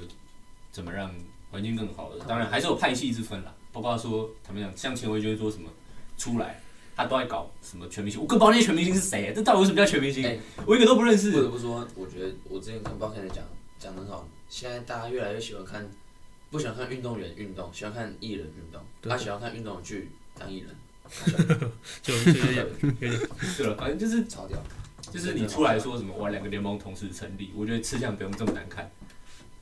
[SPEAKER 3] 怎么让环境更好的，当然还是有派系之分啦。包括说他们讲，像前维就会说什么出来，他都在搞什么全明星，我更不知道那些全明星是谁、这到底为什么叫全明星？
[SPEAKER 5] 哎
[SPEAKER 3] 我一个都不认
[SPEAKER 5] 不得
[SPEAKER 3] 识。
[SPEAKER 5] 不说，我觉得我之前跟 b u c k 讲讲得很好，现在大家越来越喜欢看，不喜欢看运动员运动，喜欢看艺人运动，
[SPEAKER 4] 对。
[SPEAKER 5] 他喜欢看运动员去当艺人，
[SPEAKER 4] 就就有点
[SPEAKER 3] 对了，反正就是
[SPEAKER 5] 吵掉。
[SPEAKER 3] 就是你出来说什么哇两个联盟同时成立，我觉得吃相不用这么难看。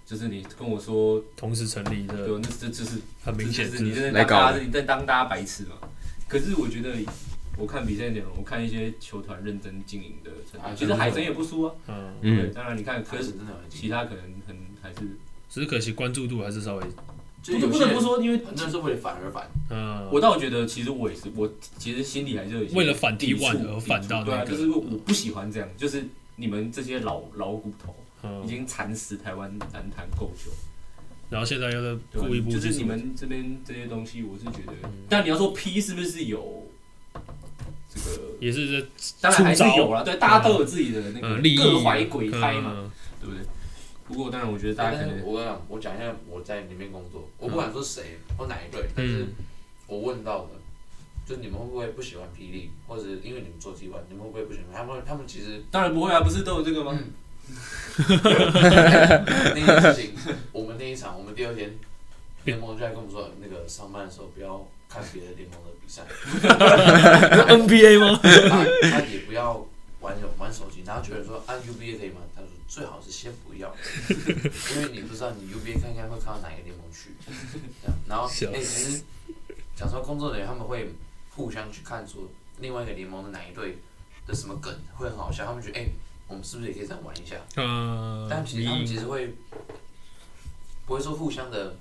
[SPEAKER 3] 就是你跟我说，
[SPEAKER 4] 同时成立的。
[SPEAKER 3] 对，那这就是
[SPEAKER 4] 很明显
[SPEAKER 3] 就是你在当大家，你在当大家白痴嘛。可是我觉得，我看比赛内容，我看一些球团认真经营的成绩，其实海神也不输啊。
[SPEAKER 4] 嗯，
[SPEAKER 3] 对，
[SPEAKER 6] 嗯，
[SPEAKER 3] 当然你看，可是其他可能很还是
[SPEAKER 4] 只是可惜关注度还是稍微，
[SPEAKER 5] 就
[SPEAKER 3] 不不得不说，因为
[SPEAKER 5] 很多人是为了反而反，
[SPEAKER 4] 嗯，
[SPEAKER 3] 我倒觉得，其实我也是，我其实心里还是有一些
[SPEAKER 4] 为了反
[SPEAKER 3] 抵
[SPEAKER 4] T1
[SPEAKER 3] 触
[SPEAKER 4] 而反到
[SPEAKER 3] 对啊，就是我不喜欢这样，就是你们这些老老骨头
[SPEAKER 4] 嗯
[SPEAKER 3] 已经蚕食台湾篮坛够久，
[SPEAKER 4] 然后现在又在故意不
[SPEAKER 3] 就是你们这边这些东西，我是觉得
[SPEAKER 4] 嗯，
[SPEAKER 3] 但你要说 P 是不是有这个？
[SPEAKER 4] 也是在
[SPEAKER 3] 当然还是有啦，对，大家都有自己的那个
[SPEAKER 4] 呃利益
[SPEAKER 3] 各怀鬼胎嘛，
[SPEAKER 4] 嗯
[SPEAKER 3] 对不对？不过当然，我觉得大家可能
[SPEAKER 5] 我讲，我讲一下我在里面工作，我不管说谁或哪一队，但是
[SPEAKER 4] 嗯
[SPEAKER 5] 我问到的，就你们会不会不喜欢霹雳，或者因为你们做 T 1你们会不会不喜欢他们？他们其实
[SPEAKER 3] 当然不会啊，不是都有这个吗？
[SPEAKER 5] 那件事情，我们那一场，我们第二天联盟就在跟我们说，那个上班的时候不要看别的联盟的比赛，
[SPEAKER 4] NBA 吗？
[SPEAKER 5] 他 他也不要玩手玩手机，然后觉得说按 UBA 可以吗？最好是先不要，因为你不知道你右边看看会看到哪个联盟去，这样。然后
[SPEAKER 4] 笑
[SPEAKER 5] 哎、其实讲说工作人员他们会互相去看说另外一个联盟的哪一队的什么梗会很好笑，他们觉得哎、我们是不是也可以这样玩一下？
[SPEAKER 4] 嗯，
[SPEAKER 5] 但其实他们其实会不会说互相的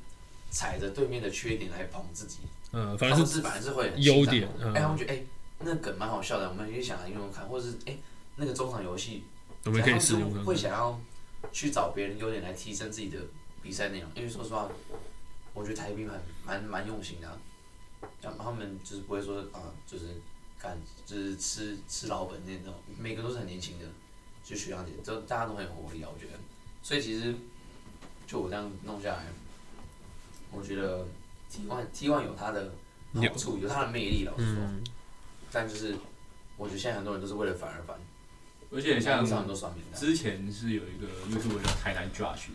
[SPEAKER 5] 踩着对面的缺点来捧自己，
[SPEAKER 4] 嗯，
[SPEAKER 5] 他
[SPEAKER 4] 反正是
[SPEAKER 5] 反而是会很
[SPEAKER 4] 优点嗯
[SPEAKER 5] 哎、他们觉得哎、那个梗蛮好笑的，我们也想来用用看，或者是哎、那个中场游戏，
[SPEAKER 4] 我们可以试
[SPEAKER 5] 他们就
[SPEAKER 4] 用看看。
[SPEAKER 5] 会想要去找别人优点来提升自己的比赛内容。因为说实话，我觉得台兵蛮蛮蛮用心的、啊，像他们就是不会说啊，就是干就是吃吃老本那种，每个都是很年轻的，就学长姐，都大家都很有活力啊，我觉得。所以其实就我这样弄下来，我觉得 T one T one 有它的好处，有它的魅力，老实说。
[SPEAKER 1] 嗯，
[SPEAKER 5] 但就是我觉得现在很多人都是为了反而反，
[SPEAKER 3] 而且像
[SPEAKER 5] 上很多双面的。
[SPEAKER 3] 之前是有一个 YouTube 叫台南 Josh，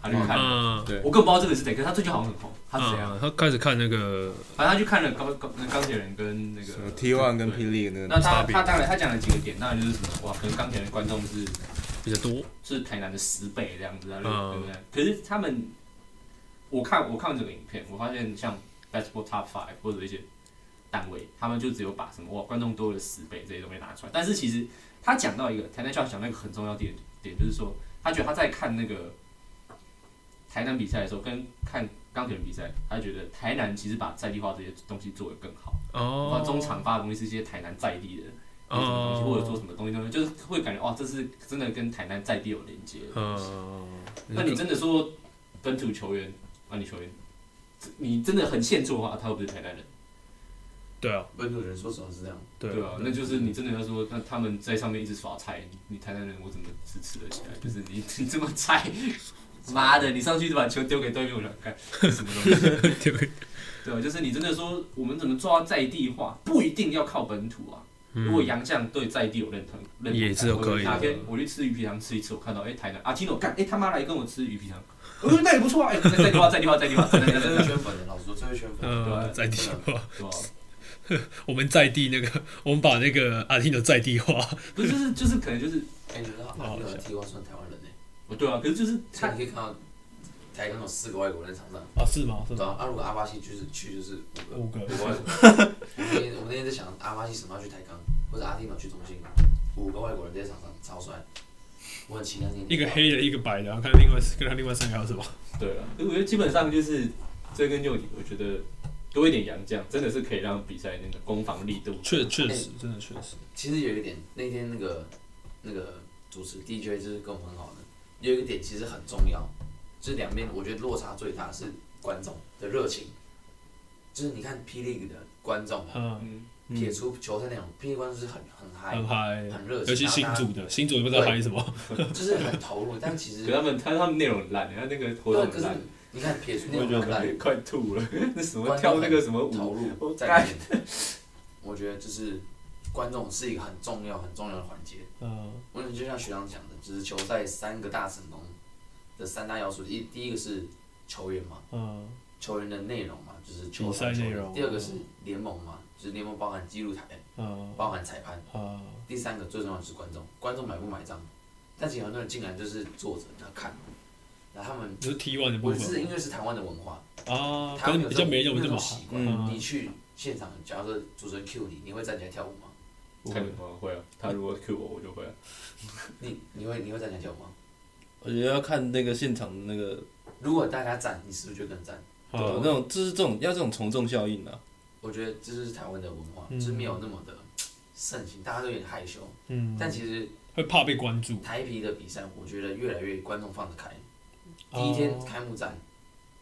[SPEAKER 3] 他去看，
[SPEAKER 1] 嗯，
[SPEAKER 3] 对我更不知道这个是谁，可是他最近好像很红，他是怎样？
[SPEAKER 1] 嗯，他开始看那个，
[SPEAKER 3] 反正他去看了钢钢那钢铁人跟那个
[SPEAKER 6] 什么 T One 跟
[SPEAKER 3] 对
[SPEAKER 6] P League 那个
[SPEAKER 3] 那他
[SPEAKER 1] 别
[SPEAKER 3] 他当然他讲了几个点，当然就是什么哇，可能钢铁人观众是
[SPEAKER 1] 比较多，
[SPEAKER 3] 是台南的十倍这样子啊，
[SPEAKER 1] 嗯
[SPEAKER 3] 对不对？可是他们，我看我看完这个影片，我发现像 Basketball Top Five 或者一些单位，他们就只有把什么哇观众多了十倍这些东西拿出来。但是其实他讲到一个台南校讲到一个很重要的点点，就是说他觉得他在看那个台南比赛的时候，跟看钢铁人比赛，他觉得台南其实把在地化这些东西做得更好。
[SPEAKER 1] 哦
[SPEAKER 3] 把，中场发的东西是一些台南在地的。什么东西，
[SPEAKER 1] 哦
[SPEAKER 3] 或者做什么东西，东西就是会感觉哇，这是真的跟台南在地有连接的东西。
[SPEAKER 1] 嗯，
[SPEAKER 3] 那你真的说本土球员，啊，你球员，你真的很欠揍的话，他又不是台南人，
[SPEAKER 1] 对啊，
[SPEAKER 5] 本土人说实话是这样，
[SPEAKER 1] 对
[SPEAKER 3] 对吧、那就是你真的要说，那他们在上面一直耍菜，你台南人我怎么支持得起来？就是你 你这么菜，妈的，你上去就把球丢给对面，我想看什么东西？
[SPEAKER 1] 对，
[SPEAKER 3] 对吧？就是你真的说我们怎么做到在地化，不一定要靠本土啊。如果洋将对在地有认同，认同
[SPEAKER 1] 嗯也是有可以
[SPEAKER 3] 哪天我去吃鱼皮汤吃一次，我看到哎、台南阿基诺干哎、他妈来跟我吃鱼皮汤，我 说那也不错啊，哎、在地化在地化在地化，在地化在地化
[SPEAKER 5] 这会圈粉的，老实说，真的圈粉。
[SPEAKER 1] 呃，在地化，
[SPEAKER 3] 对吧？
[SPEAKER 1] 我们在地那个，我们把那个阿听的在地化，
[SPEAKER 3] 不是就是就是可能就是
[SPEAKER 5] 哎，你知道阿迪尔 T one 算台湾人呢？
[SPEAKER 3] 哦对啊，可是就是
[SPEAKER 5] 你可以看到台港有四个外国人在场上，
[SPEAKER 1] 啊，是吗？是
[SPEAKER 5] 对啊，啊如果阿巴西就是去就是五个，
[SPEAKER 1] 五个，
[SPEAKER 5] 五个外国人。我那天我那天在想阿巴西什么要去台港，或者阿蒂诺去中心，五个外国人在场上超帅，我很期待那天。
[SPEAKER 1] 一个黑的，一个白的，然后看另外跟他另外三个还有什么？
[SPEAKER 3] 对啊，我觉得基本上就是追根究底，我觉得多一点洋将真的是可以让比赛那个攻防力度。
[SPEAKER 1] 确确实，真的确实，
[SPEAKER 5] 其实有一点，那天那个那个主持 DJ 就是跟我们很好的，有一个点其实很重要，就是两边我觉得落差最大是观众的热情，就是你看霹雳的观众，
[SPEAKER 1] 嗯，
[SPEAKER 3] 嗯，
[SPEAKER 5] 撇除球赛那种，霹雳观众是很很嗨
[SPEAKER 1] 很，嗨，
[SPEAKER 5] 很热情，
[SPEAKER 1] 尤其新
[SPEAKER 5] 然后
[SPEAKER 1] 组的，新主也不知道嗨什么，
[SPEAKER 5] 就是很投入，但其实
[SPEAKER 3] 可他们他他们内容很烂，他那个活动很烂，
[SPEAKER 5] 你看撇出那
[SPEAKER 6] 我也觉得
[SPEAKER 5] 种很烂
[SPEAKER 3] 快吐了，那什么跳那个什么
[SPEAKER 5] 投
[SPEAKER 3] 舞，
[SPEAKER 5] 入在里面，我觉得就是观众是一个很重要很重要的环节。
[SPEAKER 1] 嗯，
[SPEAKER 5] 我觉得就像学长讲的，就是球赛三个大成功的三大要素，一第一个是球员嘛，
[SPEAKER 1] 嗯，
[SPEAKER 5] 球员的内容嘛，就是球
[SPEAKER 1] 赛内容
[SPEAKER 5] 第二个是联盟嘛，就是联盟包含记录台，
[SPEAKER 1] 嗯，
[SPEAKER 5] 包含裁判。
[SPEAKER 1] 嗯，
[SPEAKER 5] 第三个最重要的是观众，观众买不买账？但其实很多人进来就是坐着然后看，然后他们，
[SPEAKER 1] 就是 T one 的部
[SPEAKER 5] 我是
[SPEAKER 1] 分
[SPEAKER 5] 因为是台湾的文化，
[SPEAKER 1] 啊，
[SPEAKER 5] 台湾
[SPEAKER 1] 比较没那么
[SPEAKER 5] 那
[SPEAKER 1] 那么
[SPEAKER 5] 习惯。
[SPEAKER 1] 嗯
[SPEAKER 5] 你去现场，假如说主持人 Q 你，你会站起来跳舞吗？
[SPEAKER 3] 看什么会啊？他如果 Q 我，我就会啊。
[SPEAKER 5] 你你会你会站起来跳舞吗？
[SPEAKER 6] 我觉得要看那个现场的那个，
[SPEAKER 5] 如果大家站，你是不是就跟着站？
[SPEAKER 6] 对
[SPEAKER 1] 啊
[SPEAKER 6] 那种就是这种要这种从众效应啊。
[SPEAKER 5] 我觉得这是台湾的文化，
[SPEAKER 1] 嗯
[SPEAKER 5] 就是没有那么的盛行，大家都有点害羞。
[SPEAKER 1] 嗯，
[SPEAKER 5] 但其实
[SPEAKER 1] 会怕被关注。
[SPEAKER 5] 台皮的比赛，我觉得越来越观众放得开。第一天
[SPEAKER 1] 哦
[SPEAKER 5] 开幕战，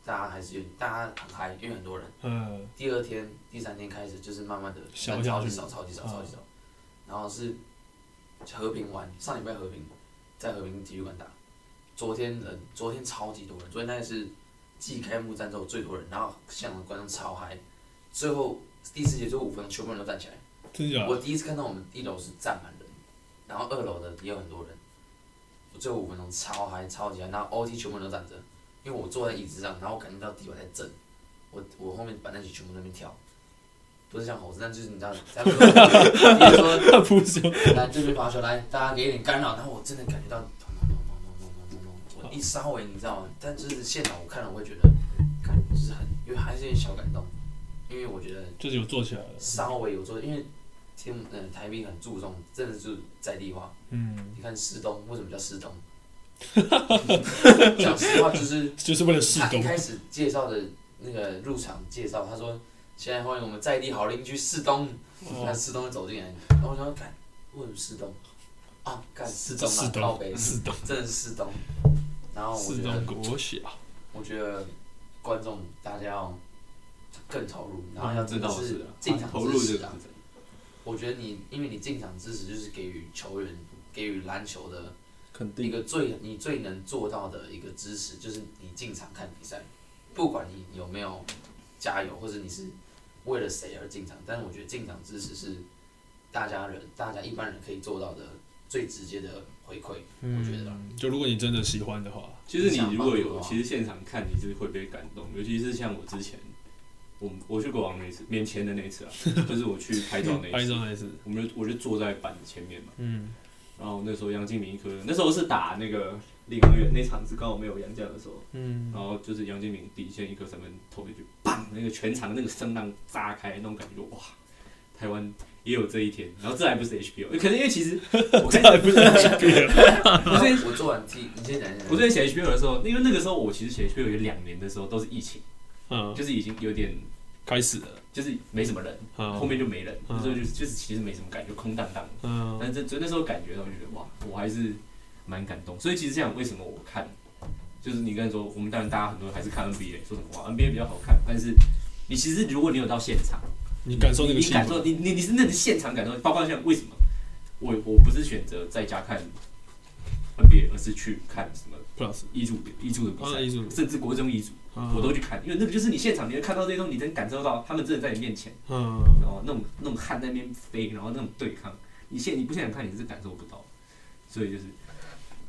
[SPEAKER 5] 大家还是有大家很嗨，因为很多人。
[SPEAKER 1] 嗯，
[SPEAKER 5] 第二天、第三天开始就是慢慢的人超级少、超级少、
[SPEAKER 1] 嗯。
[SPEAKER 5] 超级少。然后是和平玩，上礼拜和平在和平体育馆打，昨天人昨天超级多人，昨天大概是继开幕战之后最多人，然后现场观众超嗨，最后第四节最后五分钟全部人都站起来。我第一次看到我们一楼是站满人，然后二楼的也有很多人，最后五分钟超嗨超级嗨，然后 OT 全部人都站着，因为我坐在椅子上，然后我感觉到地板在震，我我后面板凳席全部在那边跳，不是像猴子，但就是你知道，咱们说，比如说
[SPEAKER 1] 不说，
[SPEAKER 5] 来这边罚球，来大家给一点干扰，然后我真的感觉到咚咚咚咚咚咚咚咚，我一稍微你知道吗？但就是现场我看了我会觉得，感就是很，因为还是有点小感动，因为我觉得
[SPEAKER 1] 就是有做起来了。
[SPEAKER 5] 稍微有做，因为天嗯台币很注重，真的是在地化。
[SPEAKER 1] 嗯，
[SPEAKER 5] 你看市东为什么叫市东？讲实话就是
[SPEAKER 1] 就是为了试动。
[SPEAKER 5] 他一开始介绍的那个入场介绍，他说现在欢迎我们在地好邻居市东，
[SPEAKER 1] 哦
[SPEAKER 5] 市东走进来，然后我想看为什么市东？啊，干市东
[SPEAKER 4] 四
[SPEAKER 5] 啊，靠北
[SPEAKER 4] 东，
[SPEAKER 5] 真的是市东。然后我觉得
[SPEAKER 4] 国小，
[SPEAKER 5] 我觉得观众大家要更投入，然后要真的是进场
[SPEAKER 3] 投入这个是。
[SPEAKER 5] 我觉得你，因为你进场支持就是给予球员、给予篮球的一
[SPEAKER 6] 肯定。
[SPEAKER 5] 个最你最能做到的一个支持，就是你进场看比赛，不管你有没有加油，或者你是为了谁而进场，但是我觉得进场支持是大家人、大家一般人可以做到的最直接的回馈，我觉得
[SPEAKER 4] 就如果你真的喜欢的话，
[SPEAKER 3] 其实你如果有，其实现场看你是会被感动，尤其是像我之前，我我去国王那一次，免钱的那一次啊，就是我去拍照那一次，
[SPEAKER 4] 拍照那次，
[SPEAKER 3] 我们就我就坐在板子前面嘛，
[SPEAKER 4] 嗯，
[SPEAKER 3] 然后那时候杨敬敏一颗，那时候是打那个领航员那场是刚好没有杨将的时候，
[SPEAKER 4] 嗯，
[SPEAKER 3] 然后就是杨敬敏底线一颗三分投进去，砰，那个全场那个声浪炸开，那种感觉哇，台湾也有这一天，然后这还不是 HBO，可能因为其实我开始不是 HBO，我之前
[SPEAKER 5] 我做完 T，你先讲一下。
[SPEAKER 3] 我之前写 HBO 的时候，因为那个时候我其实写 HBO 有两年的时候都是疫情，
[SPEAKER 4] 嗯，
[SPEAKER 3] 就是已经有点
[SPEAKER 4] 开始了，
[SPEAKER 3] 就是没什么人，
[SPEAKER 4] 嗯
[SPEAKER 3] 后面就没人，
[SPEAKER 4] 嗯
[SPEAKER 3] 那时候就是就是其实没什么感觉，空荡荡的。
[SPEAKER 4] 嗯，
[SPEAKER 3] 但是这那时候感觉到就觉得哇，我还是蛮感动。所以其实这样为什么我看，就是你刚才说，我们当然大家很多人还是看 NBA，说什么哇 NBA 比较好看，但是你其实如果你有到现场，
[SPEAKER 4] 你感受那
[SPEAKER 3] 你
[SPEAKER 4] 个
[SPEAKER 3] 你感受你你你是那个现场感受，包括像为什么我我不是选择在家看 NBA，而是去看什么
[SPEAKER 4] plus，
[SPEAKER 3] 遗嘱遗嘱的比赛，
[SPEAKER 4] 啊遗嘱
[SPEAKER 3] 甚至国中遗嘱。
[SPEAKER 4] 嗯
[SPEAKER 3] 我都去看，因为那个就是你现场，你会看到这些东西，你能感受到他们真的在你面前，
[SPEAKER 4] 嗯，
[SPEAKER 3] 然后那种那种汗在那边飞，然后那种对抗，你现你不现场看你是感受不到，所以就是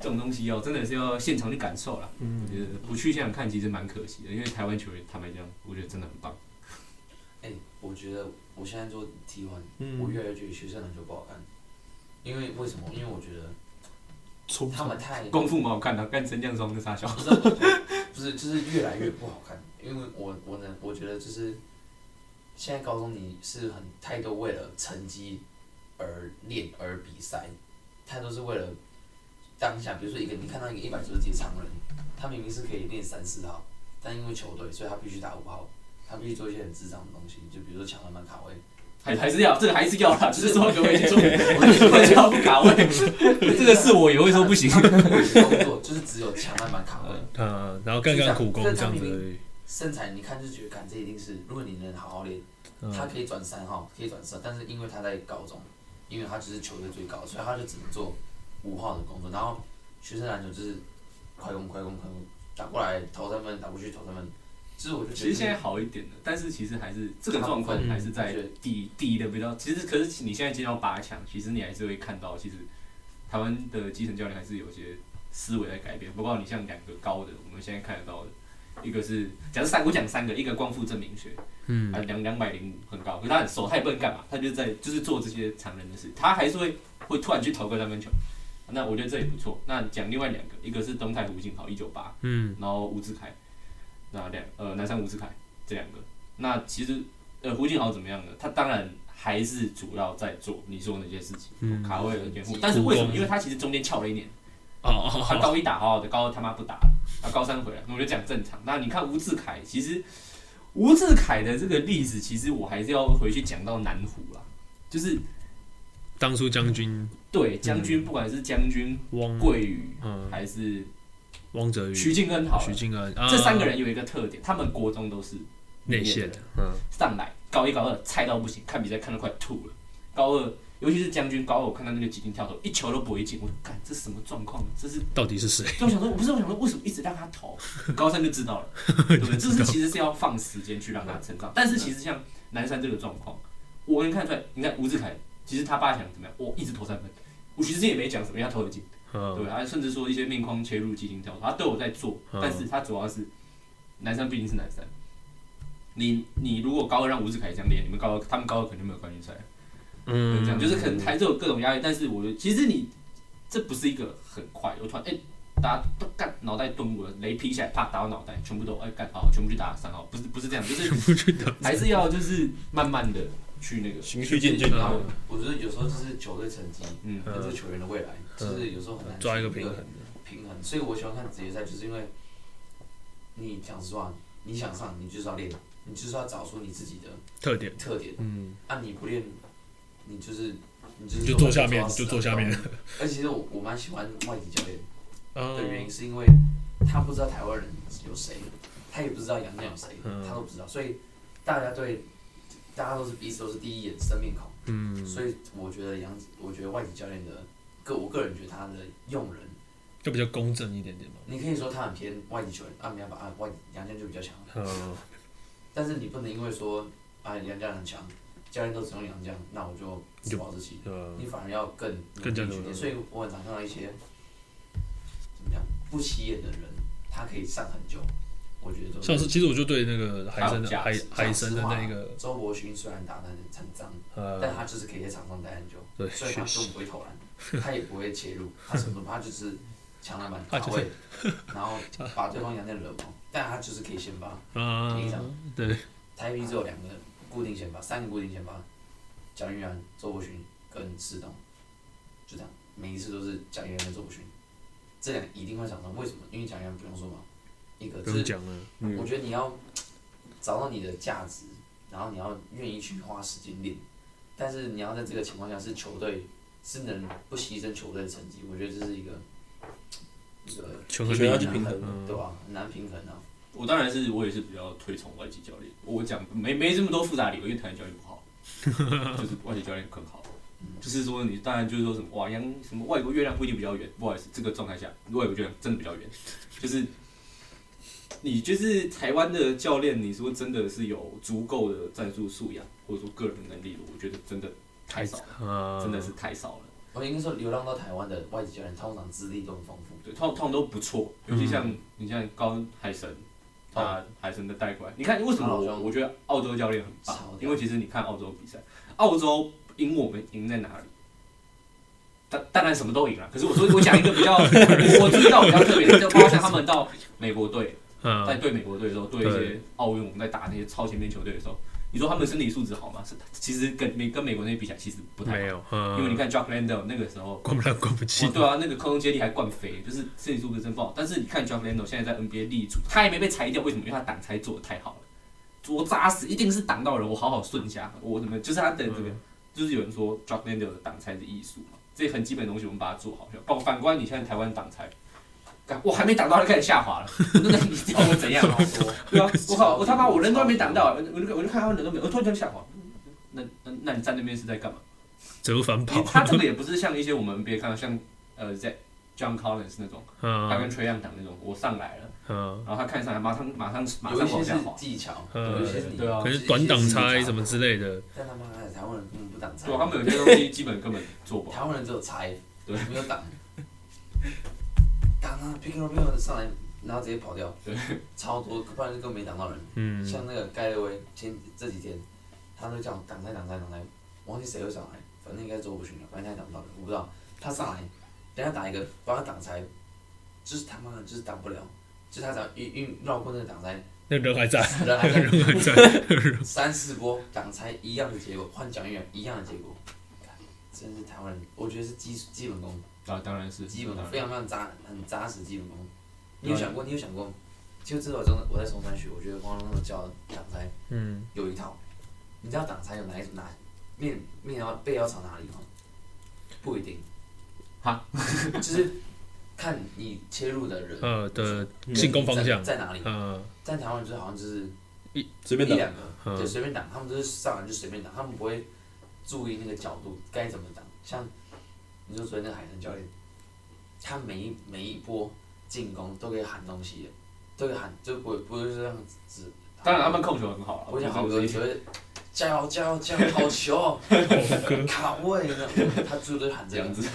[SPEAKER 3] 这种东西要真的是要现场去感受啦。
[SPEAKER 4] 嗯
[SPEAKER 3] 我觉得不去现场看其实蛮可惜的，因为台湾球员坦白讲，我觉得真的很棒。
[SPEAKER 5] 哎、我觉得我现在做 T one，、
[SPEAKER 4] 嗯
[SPEAKER 5] 我越来越觉得学生篮球不好看，因为为什么？因为我觉得
[SPEAKER 4] 出
[SPEAKER 5] 他们太
[SPEAKER 3] 功夫蛮好看的，干陈将双的傻笑。
[SPEAKER 5] 不是不是就是越来越不好看，因为我我呢，我觉得就是现在高中你是很太多为了成绩而练而比赛，太多是为了当下，比如说一个你看到一个一百九十几的常人，他明明是可以练三四号，但因为球队，所以他必须打五号，他必须做一些很智障的东西，就比如说抢篮板卡位。
[SPEAKER 3] 还还是要这个还是要啦，只是说
[SPEAKER 5] 各位
[SPEAKER 3] 做会叫不卡位，这个是我也会说不行。
[SPEAKER 5] 工作就是只有强篮板卡位，
[SPEAKER 4] 嗯，然后干干苦工这样子而已，
[SPEAKER 5] 身材你看就觉得，看这一定是，如果你能好好练，他
[SPEAKER 4] 嗯，
[SPEAKER 5] 可以转三号，可以转四号，但是因为他在高中，因为他只是球队最高，所以他就只能做五号的工作。然后学生篮球就是快攻、快攻、快攻，打过来投三分，打过去投三分。就是我就觉得
[SPEAKER 3] 其实现在好一点了，但是其实还是这个状况还是在底底的比较。其实可是你现在进到八强，其实你还是会看到，其实台湾的基层教练还是有些思维在改变。不过你像两个高的，我们现在看得到的，一个是假设三，我讲三个，一个光复证明学，
[SPEAKER 4] 嗯
[SPEAKER 3] 啊两两百零五很高，可是他很瘦，他也不能干嘛，他就在就是做这些常人的事，他还是会会突然去投个三分球。那我觉得这也不错。那讲另外两个，一个是东泰胡金豪一九八，
[SPEAKER 4] 嗯，
[SPEAKER 3] 然后吴志凯，那两呃南山吴志凯这两个，那其实呃胡金豪怎么样呢？他当然还是主要在做你说的那些事情，
[SPEAKER 4] 嗯
[SPEAKER 3] 卡位的掩护，但是为什么？因为他其实中间翘了一年，
[SPEAKER 4] 哦哦哦，
[SPEAKER 3] 他高一打好好的，高二他妈不打了，他高三回来，我就讲正常。那你看吴志凯，其实吴志凯的这个例子，其实我还是要回去讲到南湖啦，就是
[SPEAKER 4] 当初将军
[SPEAKER 3] 对将军，不管是将军
[SPEAKER 4] 汪
[SPEAKER 3] 桂宇
[SPEAKER 4] 嗯
[SPEAKER 3] 还是
[SPEAKER 4] 汪泽宇、
[SPEAKER 3] 徐静恩好了，
[SPEAKER 4] 徐静恩，啊
[SPEAKER 3] 这三个人有一个特点，他们国中都是
[SPEAKER 4] 内线
[SPEAKER 3] 的，
[SPEAKER 4] 嗯
[SPEAKER 3] 上来高一高二菜到不行，看比赛看得快吐了。高二尤其是将军，高二我看到那个几进跳投，一球都不会进，我说干这什么状况？这是
[SPEAKER 4] 到底是谁？
[SPEAKER 3] 就我想说，我不是我想说为什么一直让他投，高三就知道了，对不对？这是其实是要放时间去让他成长。但是其实像南山这个状况，我能看出来，你看吴志凯，其实他爸想怎么样？我一直投三分，我其实也没讲什么，因为他投得进。对，
[SPEAKER 4] 嗯
[SPEAKER 3] 他甚至说一些面框切入、基金跳投，他都有在做，
[SPEAKER 4] 嗯。
[SPEAKER 3] 但是他主要是南山毕竟是南山，你你如果高二让吴志凯这样练，你们高二他们高二肯定没有冠军赛，
[SPEAKER 4] 嗯，
[SPEAKER 3] 这样就是可能还是有各种压力，但是我觉得其实你这不是一个很快，我突然哎、大家都干脑袋顿悟了，雷劈下来，啪打到脑袋，全部都哎干好，全部去打三号，不是不是这样，就是还是要就是慢慢的去那个，
[SPEAKER 6] 循序渐进
[SPEAKER 5] 然后
[SPEAKER 6] 啊。
[SPEAKER 5] 我觉得有时候就是球队成绩
[SPEAKER 3] 嗯
[SPEAKER 5] 跟这个球员的未来，就是有时候很难
[SPEAKER 4] 抓一个平衡。
[SPEAKER 5] 平衡。所以我喜欢看职业赛，就是因为你讲实话，你想上，你就是要练，你就是要找出你自己的
[SPEAKER 4] 特点，
[SPEAKER 5] 特点。
[SPEAKER 4] 嗯
[SPEAKER 5] 啊，你不练，你就是你就是
[SPEAKER 1] 就坐下面，就坐下面。
[SPEAKER 5] 而且其实我我蛮喜欢外籍教练
[SPEAKER 1] 啊
[SPEAKER 5] 的原因，是因为他不知道台湾人有谁，他也不知道杨绛有谁，
[SPEAKER 1] 嗯
[SPEAKER 5] 他都不知道，所以大家对大家都是彼此都是第一眼生面孔，
[SPEAKER 1] 嗯，
[SPEAKER 5] 所以我觉得杨，我觉得外籍教练的个我个人觉得他的用人，
[SPEAKER 1] 就比较公正一点点嘛。
[SPEAKER 5] 你可以说他很偏外籍球员，啊没办法啊外杨将就比较强，
[SPEAKER 1] 嗯，
[SPEAKER 5] 但是你不能因为说啊杨将很强，教练都只用杨将，那我就自暴自弃。
[SPEAKER 1] 呃，
[SPEAKER 5] 你反而要更
[SPEAKER 1] 更加努力。
[SPEAKER 5] 所以我很常看到一些怎么讲不起眼的人，他可以上很久。我觉得都
[SPEAKER 1] 像是其实我就对那个海参的海海参的那个
[SPEAKER 5] 周伯勋虽然打得很很脏，但
[SPEAKER 1] 呃，
[SPEAKER 5] 他就是可以在场上待很久，
[SPEAKER 1] 对，
[SPEAKER 5] 所以他根本不会投篮，他也不会切入，他什么他就是抢篮板、
[SPEAKER 1] 他就是
[SPEAKER 5] 卡位，然后把对方杨在惹毛，但他就是可以先发。
[SPEAKER 1] 啊
[SPEAKER 5] 第一场，
[SPEAKER 1] 对，
[SPEAKER 5] 台啤只有两个固定先发，三个固定先发，蒋玉然、周伯勋跟施东，就这样，每一次都是蒋玉然跟周伯勋，这两一定会上场。为什么？因为蒋玉然不用说嘛，一个就是
[SPEAKER 1] 讲了，
[SPEAKER 5] 我觉得你要找到你的价值，然后你要愿意去花时间练，但是你要在这个情况下是球队是能不牺牲球队的成绩，我觉得这是一个一个
[SPEAKER 1] 权衡
[SPEAKER 6] 权衡
[SPEAKER 1] 利益
[SPEAKER 6] 去平衡
[SPEAKER 1] 嗯
[SPEAKER 5] 对吧？很难平衡啊。
[SPEAKER 3] 我当然是我也是比较推崇外籍教练。我讲没没这么多复杂理由，因为台湾教练不好，就是外籍教练更好。就是说你当然就是说什么哇阳什么外国月亮不一定比较圆，不好意思，这个状态下外国月亮真的比较圆，就是你就是台湾的教练，你说真的是有足够的战术素养或者说个人能力的，我觉得真的太少了，
[SPEAKER 1] 啊，
[SPEAKER 3] 真的是太少了。
[SPEAKER 5] 我应该说，流浪到台湾的外籍教练通常资历都很丰富。
[SPEAKER 3] 对，通通常都不错，尤其像、你像高海神，他海神的带过来，你看为什么我我觉得澳洲教练很棒因为其实你看澳洲比赛，澳洲赢我们赢在哪里？当当然什么都赢了，可是我说 我讲一个比较我知道比较特别的，就包括像他们到美国队，在
[SPEAKER 1] 啊，
[SPEAKER 3] 对美国队的时候，对一些奥运我们在打那些超前面球队的时候，你说他们身体素质好吗？是，其实跟美跟美国那些比起来，其实不太好，
[SPEAKER 1] 没有，嗯，
[SPEAKER 3] 因为你看 Jack Landell 那个时候。
[SPEAKER 1] 灌不了灌不
[SPEAKER 3] 哦
[SPEAKER 1] 进，
[SPEAKER 3] 对啊，那个空中接力还灌飞，就是身体素质真不好。但是你看 JOCK Lando 现在在 NBA 立足，他也没被裁掉，为什么？因为他挡拆做的太好了，多扎实，一定是挡到人，我好好顺一下，我怎么就是他的这个，
[SPEAKER 1] 嗯
[SPEAKER 3] 就是有人说 JOCK Lando 的挡拆是艺术嘛，这很基本的东西我们把它做好。反反观你现在台湾挡拆，干我还没挡到就开始下滑了，那你叫我怎样？
[SPEAKER 5] 超多，
[SPEAKER 3] 对啊，我靠，我他妈我人都还没挡到，我就我就看他人都没有，我突然间下滑，那那那你站那边是在干嘛？
[SPEAKER 1] 折返跑，
[SPEAKER 3] 他这个也不是像一些我们别看到像呃在 John Collins 那种，他跟
[SPEAKER 1] 嗯
[SPEAKER 3] Trey Young 挡那种，我上来了，
[SPEAKER 1] 嗯，
[SPEAKER 3] 然后他看上来马上马上马上往下滑，
[SPEAKER 5] 技巧，
[SPEAKER 1] 嗯
[SPEAKER 5] 有一些
[SPEAKER 3] 对啊
[SPEAKER 1] 可能短挡拆什么之类的，
[SPEAKER 5] 但他妈的台湾人根本不挡拆，
[SPEAKER 3] 对，他们有些东西基本根本做不好。
[SPEAKER 5] 台湾人只有拆，
[SPEAKER 3] 对
[SPEAKER 5] 没有挡，挡啊，pick and roll 上来，然后直接跑掉，
[SPEAKER 3] 对，
[SPEAKER 5] 超多，不然就根本没挡到人。
[SPEAKER 1] 嗯，
[SPEAKER 5] 像那个盖勒威前这几天，他都讲挡拆挡拆挡拆，忘记谁会上来，反正应该是周伯勋了，反正他也挡不到人，我不知道。他上来，等下打一个帮他挡拆，就是他妈的就是挡不了，就是他只要运运绕过那个挡拆，
[SPEAKER 1] 那人还在，
[SPEAKER 5] 人还在
[SPEAKER 1] 人还在，
[SPEAKER 5] 三四波挡拆一样的结果，换蒋玉然一样的结果，真是台湾人，我觉得是基基本功，
[SPEAKER 3] 啊，当然是
[SPEAKER 5] 基本功非常非常扎很扎实基本功。你有想过？你有想过？就知道中我在中山学，我觉得光那种教挡拆
[SPEAKER 1] 嗯，
[SPEAKER 5] 有一套。你知道挡拆有哪一哪面面要背要朝哪里吗？不一定。
[SPEAKER 3] 哈，
[SPEAKER 5] 就是看你切入的人
[SPEAKER 1] 呃的进攻方向，
[SPEAKER 5] 在在哪里。
[SPEAKER 1] 嗯
[SPEAKER 5] 在台湾就是好像就是一
[SPEAKER 6] 随便打，
[SPEAKER 5] 一两个，
[SPEAKER 1] 嗯
[SPEAKER 5] 对，随便挡，他们就是上来就随便挡，他们不会注意那个角度该怎么挡。像你说昨天那个海豚教练，他每一每一波进攻都可以喊东西的，都可以喊，就不会不会是这样子。
[SPEAKER 3] 当然他们控球很好了，
[SPEAKER 5] 我想好
[SPEAKER 3] 哥
[SPEAKER 5] 歌，觉得加油加油加油，好球哦，卡位呢，他最多就喊这样子。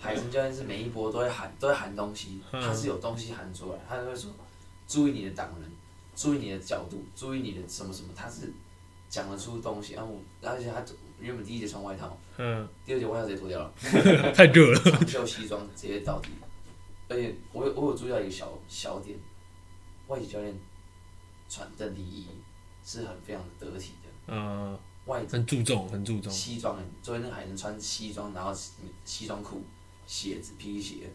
[SPEAKER 5] 海神教练是每一波都会喊，都会喊东西，
[SPEAKER 1] 嗯
[SPEAKER 5] 他是有东西喊出来，他就会说，注意你的挡人，注意你的角度，注意你的什么什么，他是讲得出东西。然后我，而且他原本第一节穿外套，
[SPEAKER 1] 嗯，
[SPEAKER 5] 第二节外套直接脱掉了，
[SPEAKER 1] 太热了，
[SPEAKER 5] 长袖西装直接到底。而且我有我有注意到一个小小点，外籍教练穿的礼仪是很非常得体的，
[SPEAKER 1] 嗯，
[SPEAKER 5] 外
[SPEAKER 1] 很注重，很注重，
[SPEAKER 5] 西装，昨天那个海人穿西装，然后西装裤、鞋子、皮鞋，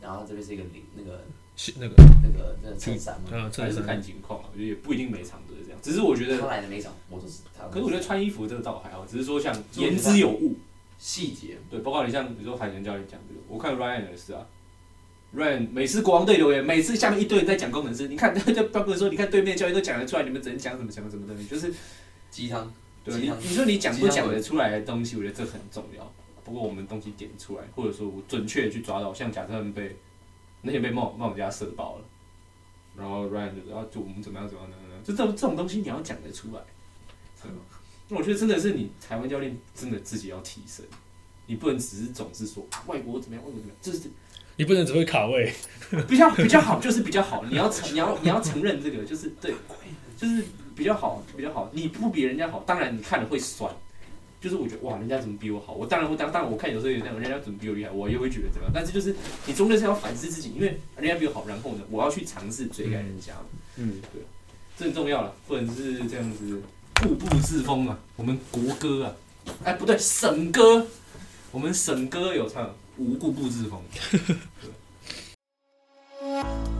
[SPEAKER 5] 然后这边是一个领那个
[SPEAKER 1] 是那个，
[SPEAKER 5] 那个那个衬衫嘛。
[SPEAKER 1] 嗯，
[SPEAKER 3] 还是，看情况啊，我觉得也不一定每场都只是我觉
[SPEAKER 5] 他
[SPEAKER 3] 得，
[SPEAKER 5] 来的每一场我都是他。
[SPEAKER 3] 可是我觉得穿衣服这个倒还好，只是说像言之有物，
[SPEAKER 5] 细节，
[SPEAKER 3] 对，包括你像比如说海豚教练讲这个，我看 Ryan 也是啊，Ryan 每次国王队留言，每次下面一堆人在讲工程师，你看 就包括说，你看对面教练都讲得出来，你们只能讲什么讲什么东西，就是
[SPEAKER 5] 鸡汤，
[SPEAKER 3] 对你你说你讲不讲得出来的东西，我觉得这很重要。不过我们东西点出来，或者说我准确的去抓到，像假设他们被那天被冒冒家射爆了，然后 Ryan 就然后就我们怎么样怎么样怎么样，就这种这种东西你要讲得出来，对吧？那我觉得真的是你台湾教练真的自己要提升，你不能只是总是说啊外国怎么样外国怎么样，就是
[SPEAKER 4] 你不能只会卡位，
[SPEAKER 3] 比较比较好，就是比较好。你要承你要你要承认这个，就是对，就是比较好比较好。你不比人家好，当然你看了会酸。就是我觉得哇，人家怎么比我好？我当然会当当然我看有时候有那种人家怎么比我厉害，我也会觉得怎么样。但是就是你终究是要反思自己，因为人家比我好，然后呢，我要去尝试追赶人家。
[SPEAKER 6] 嗯，
[SPEAKER 3] 对，最重要了不能是这样子固步自封啊我们国歌啊。哎不对省歌。我们省歌有唱无固步自封。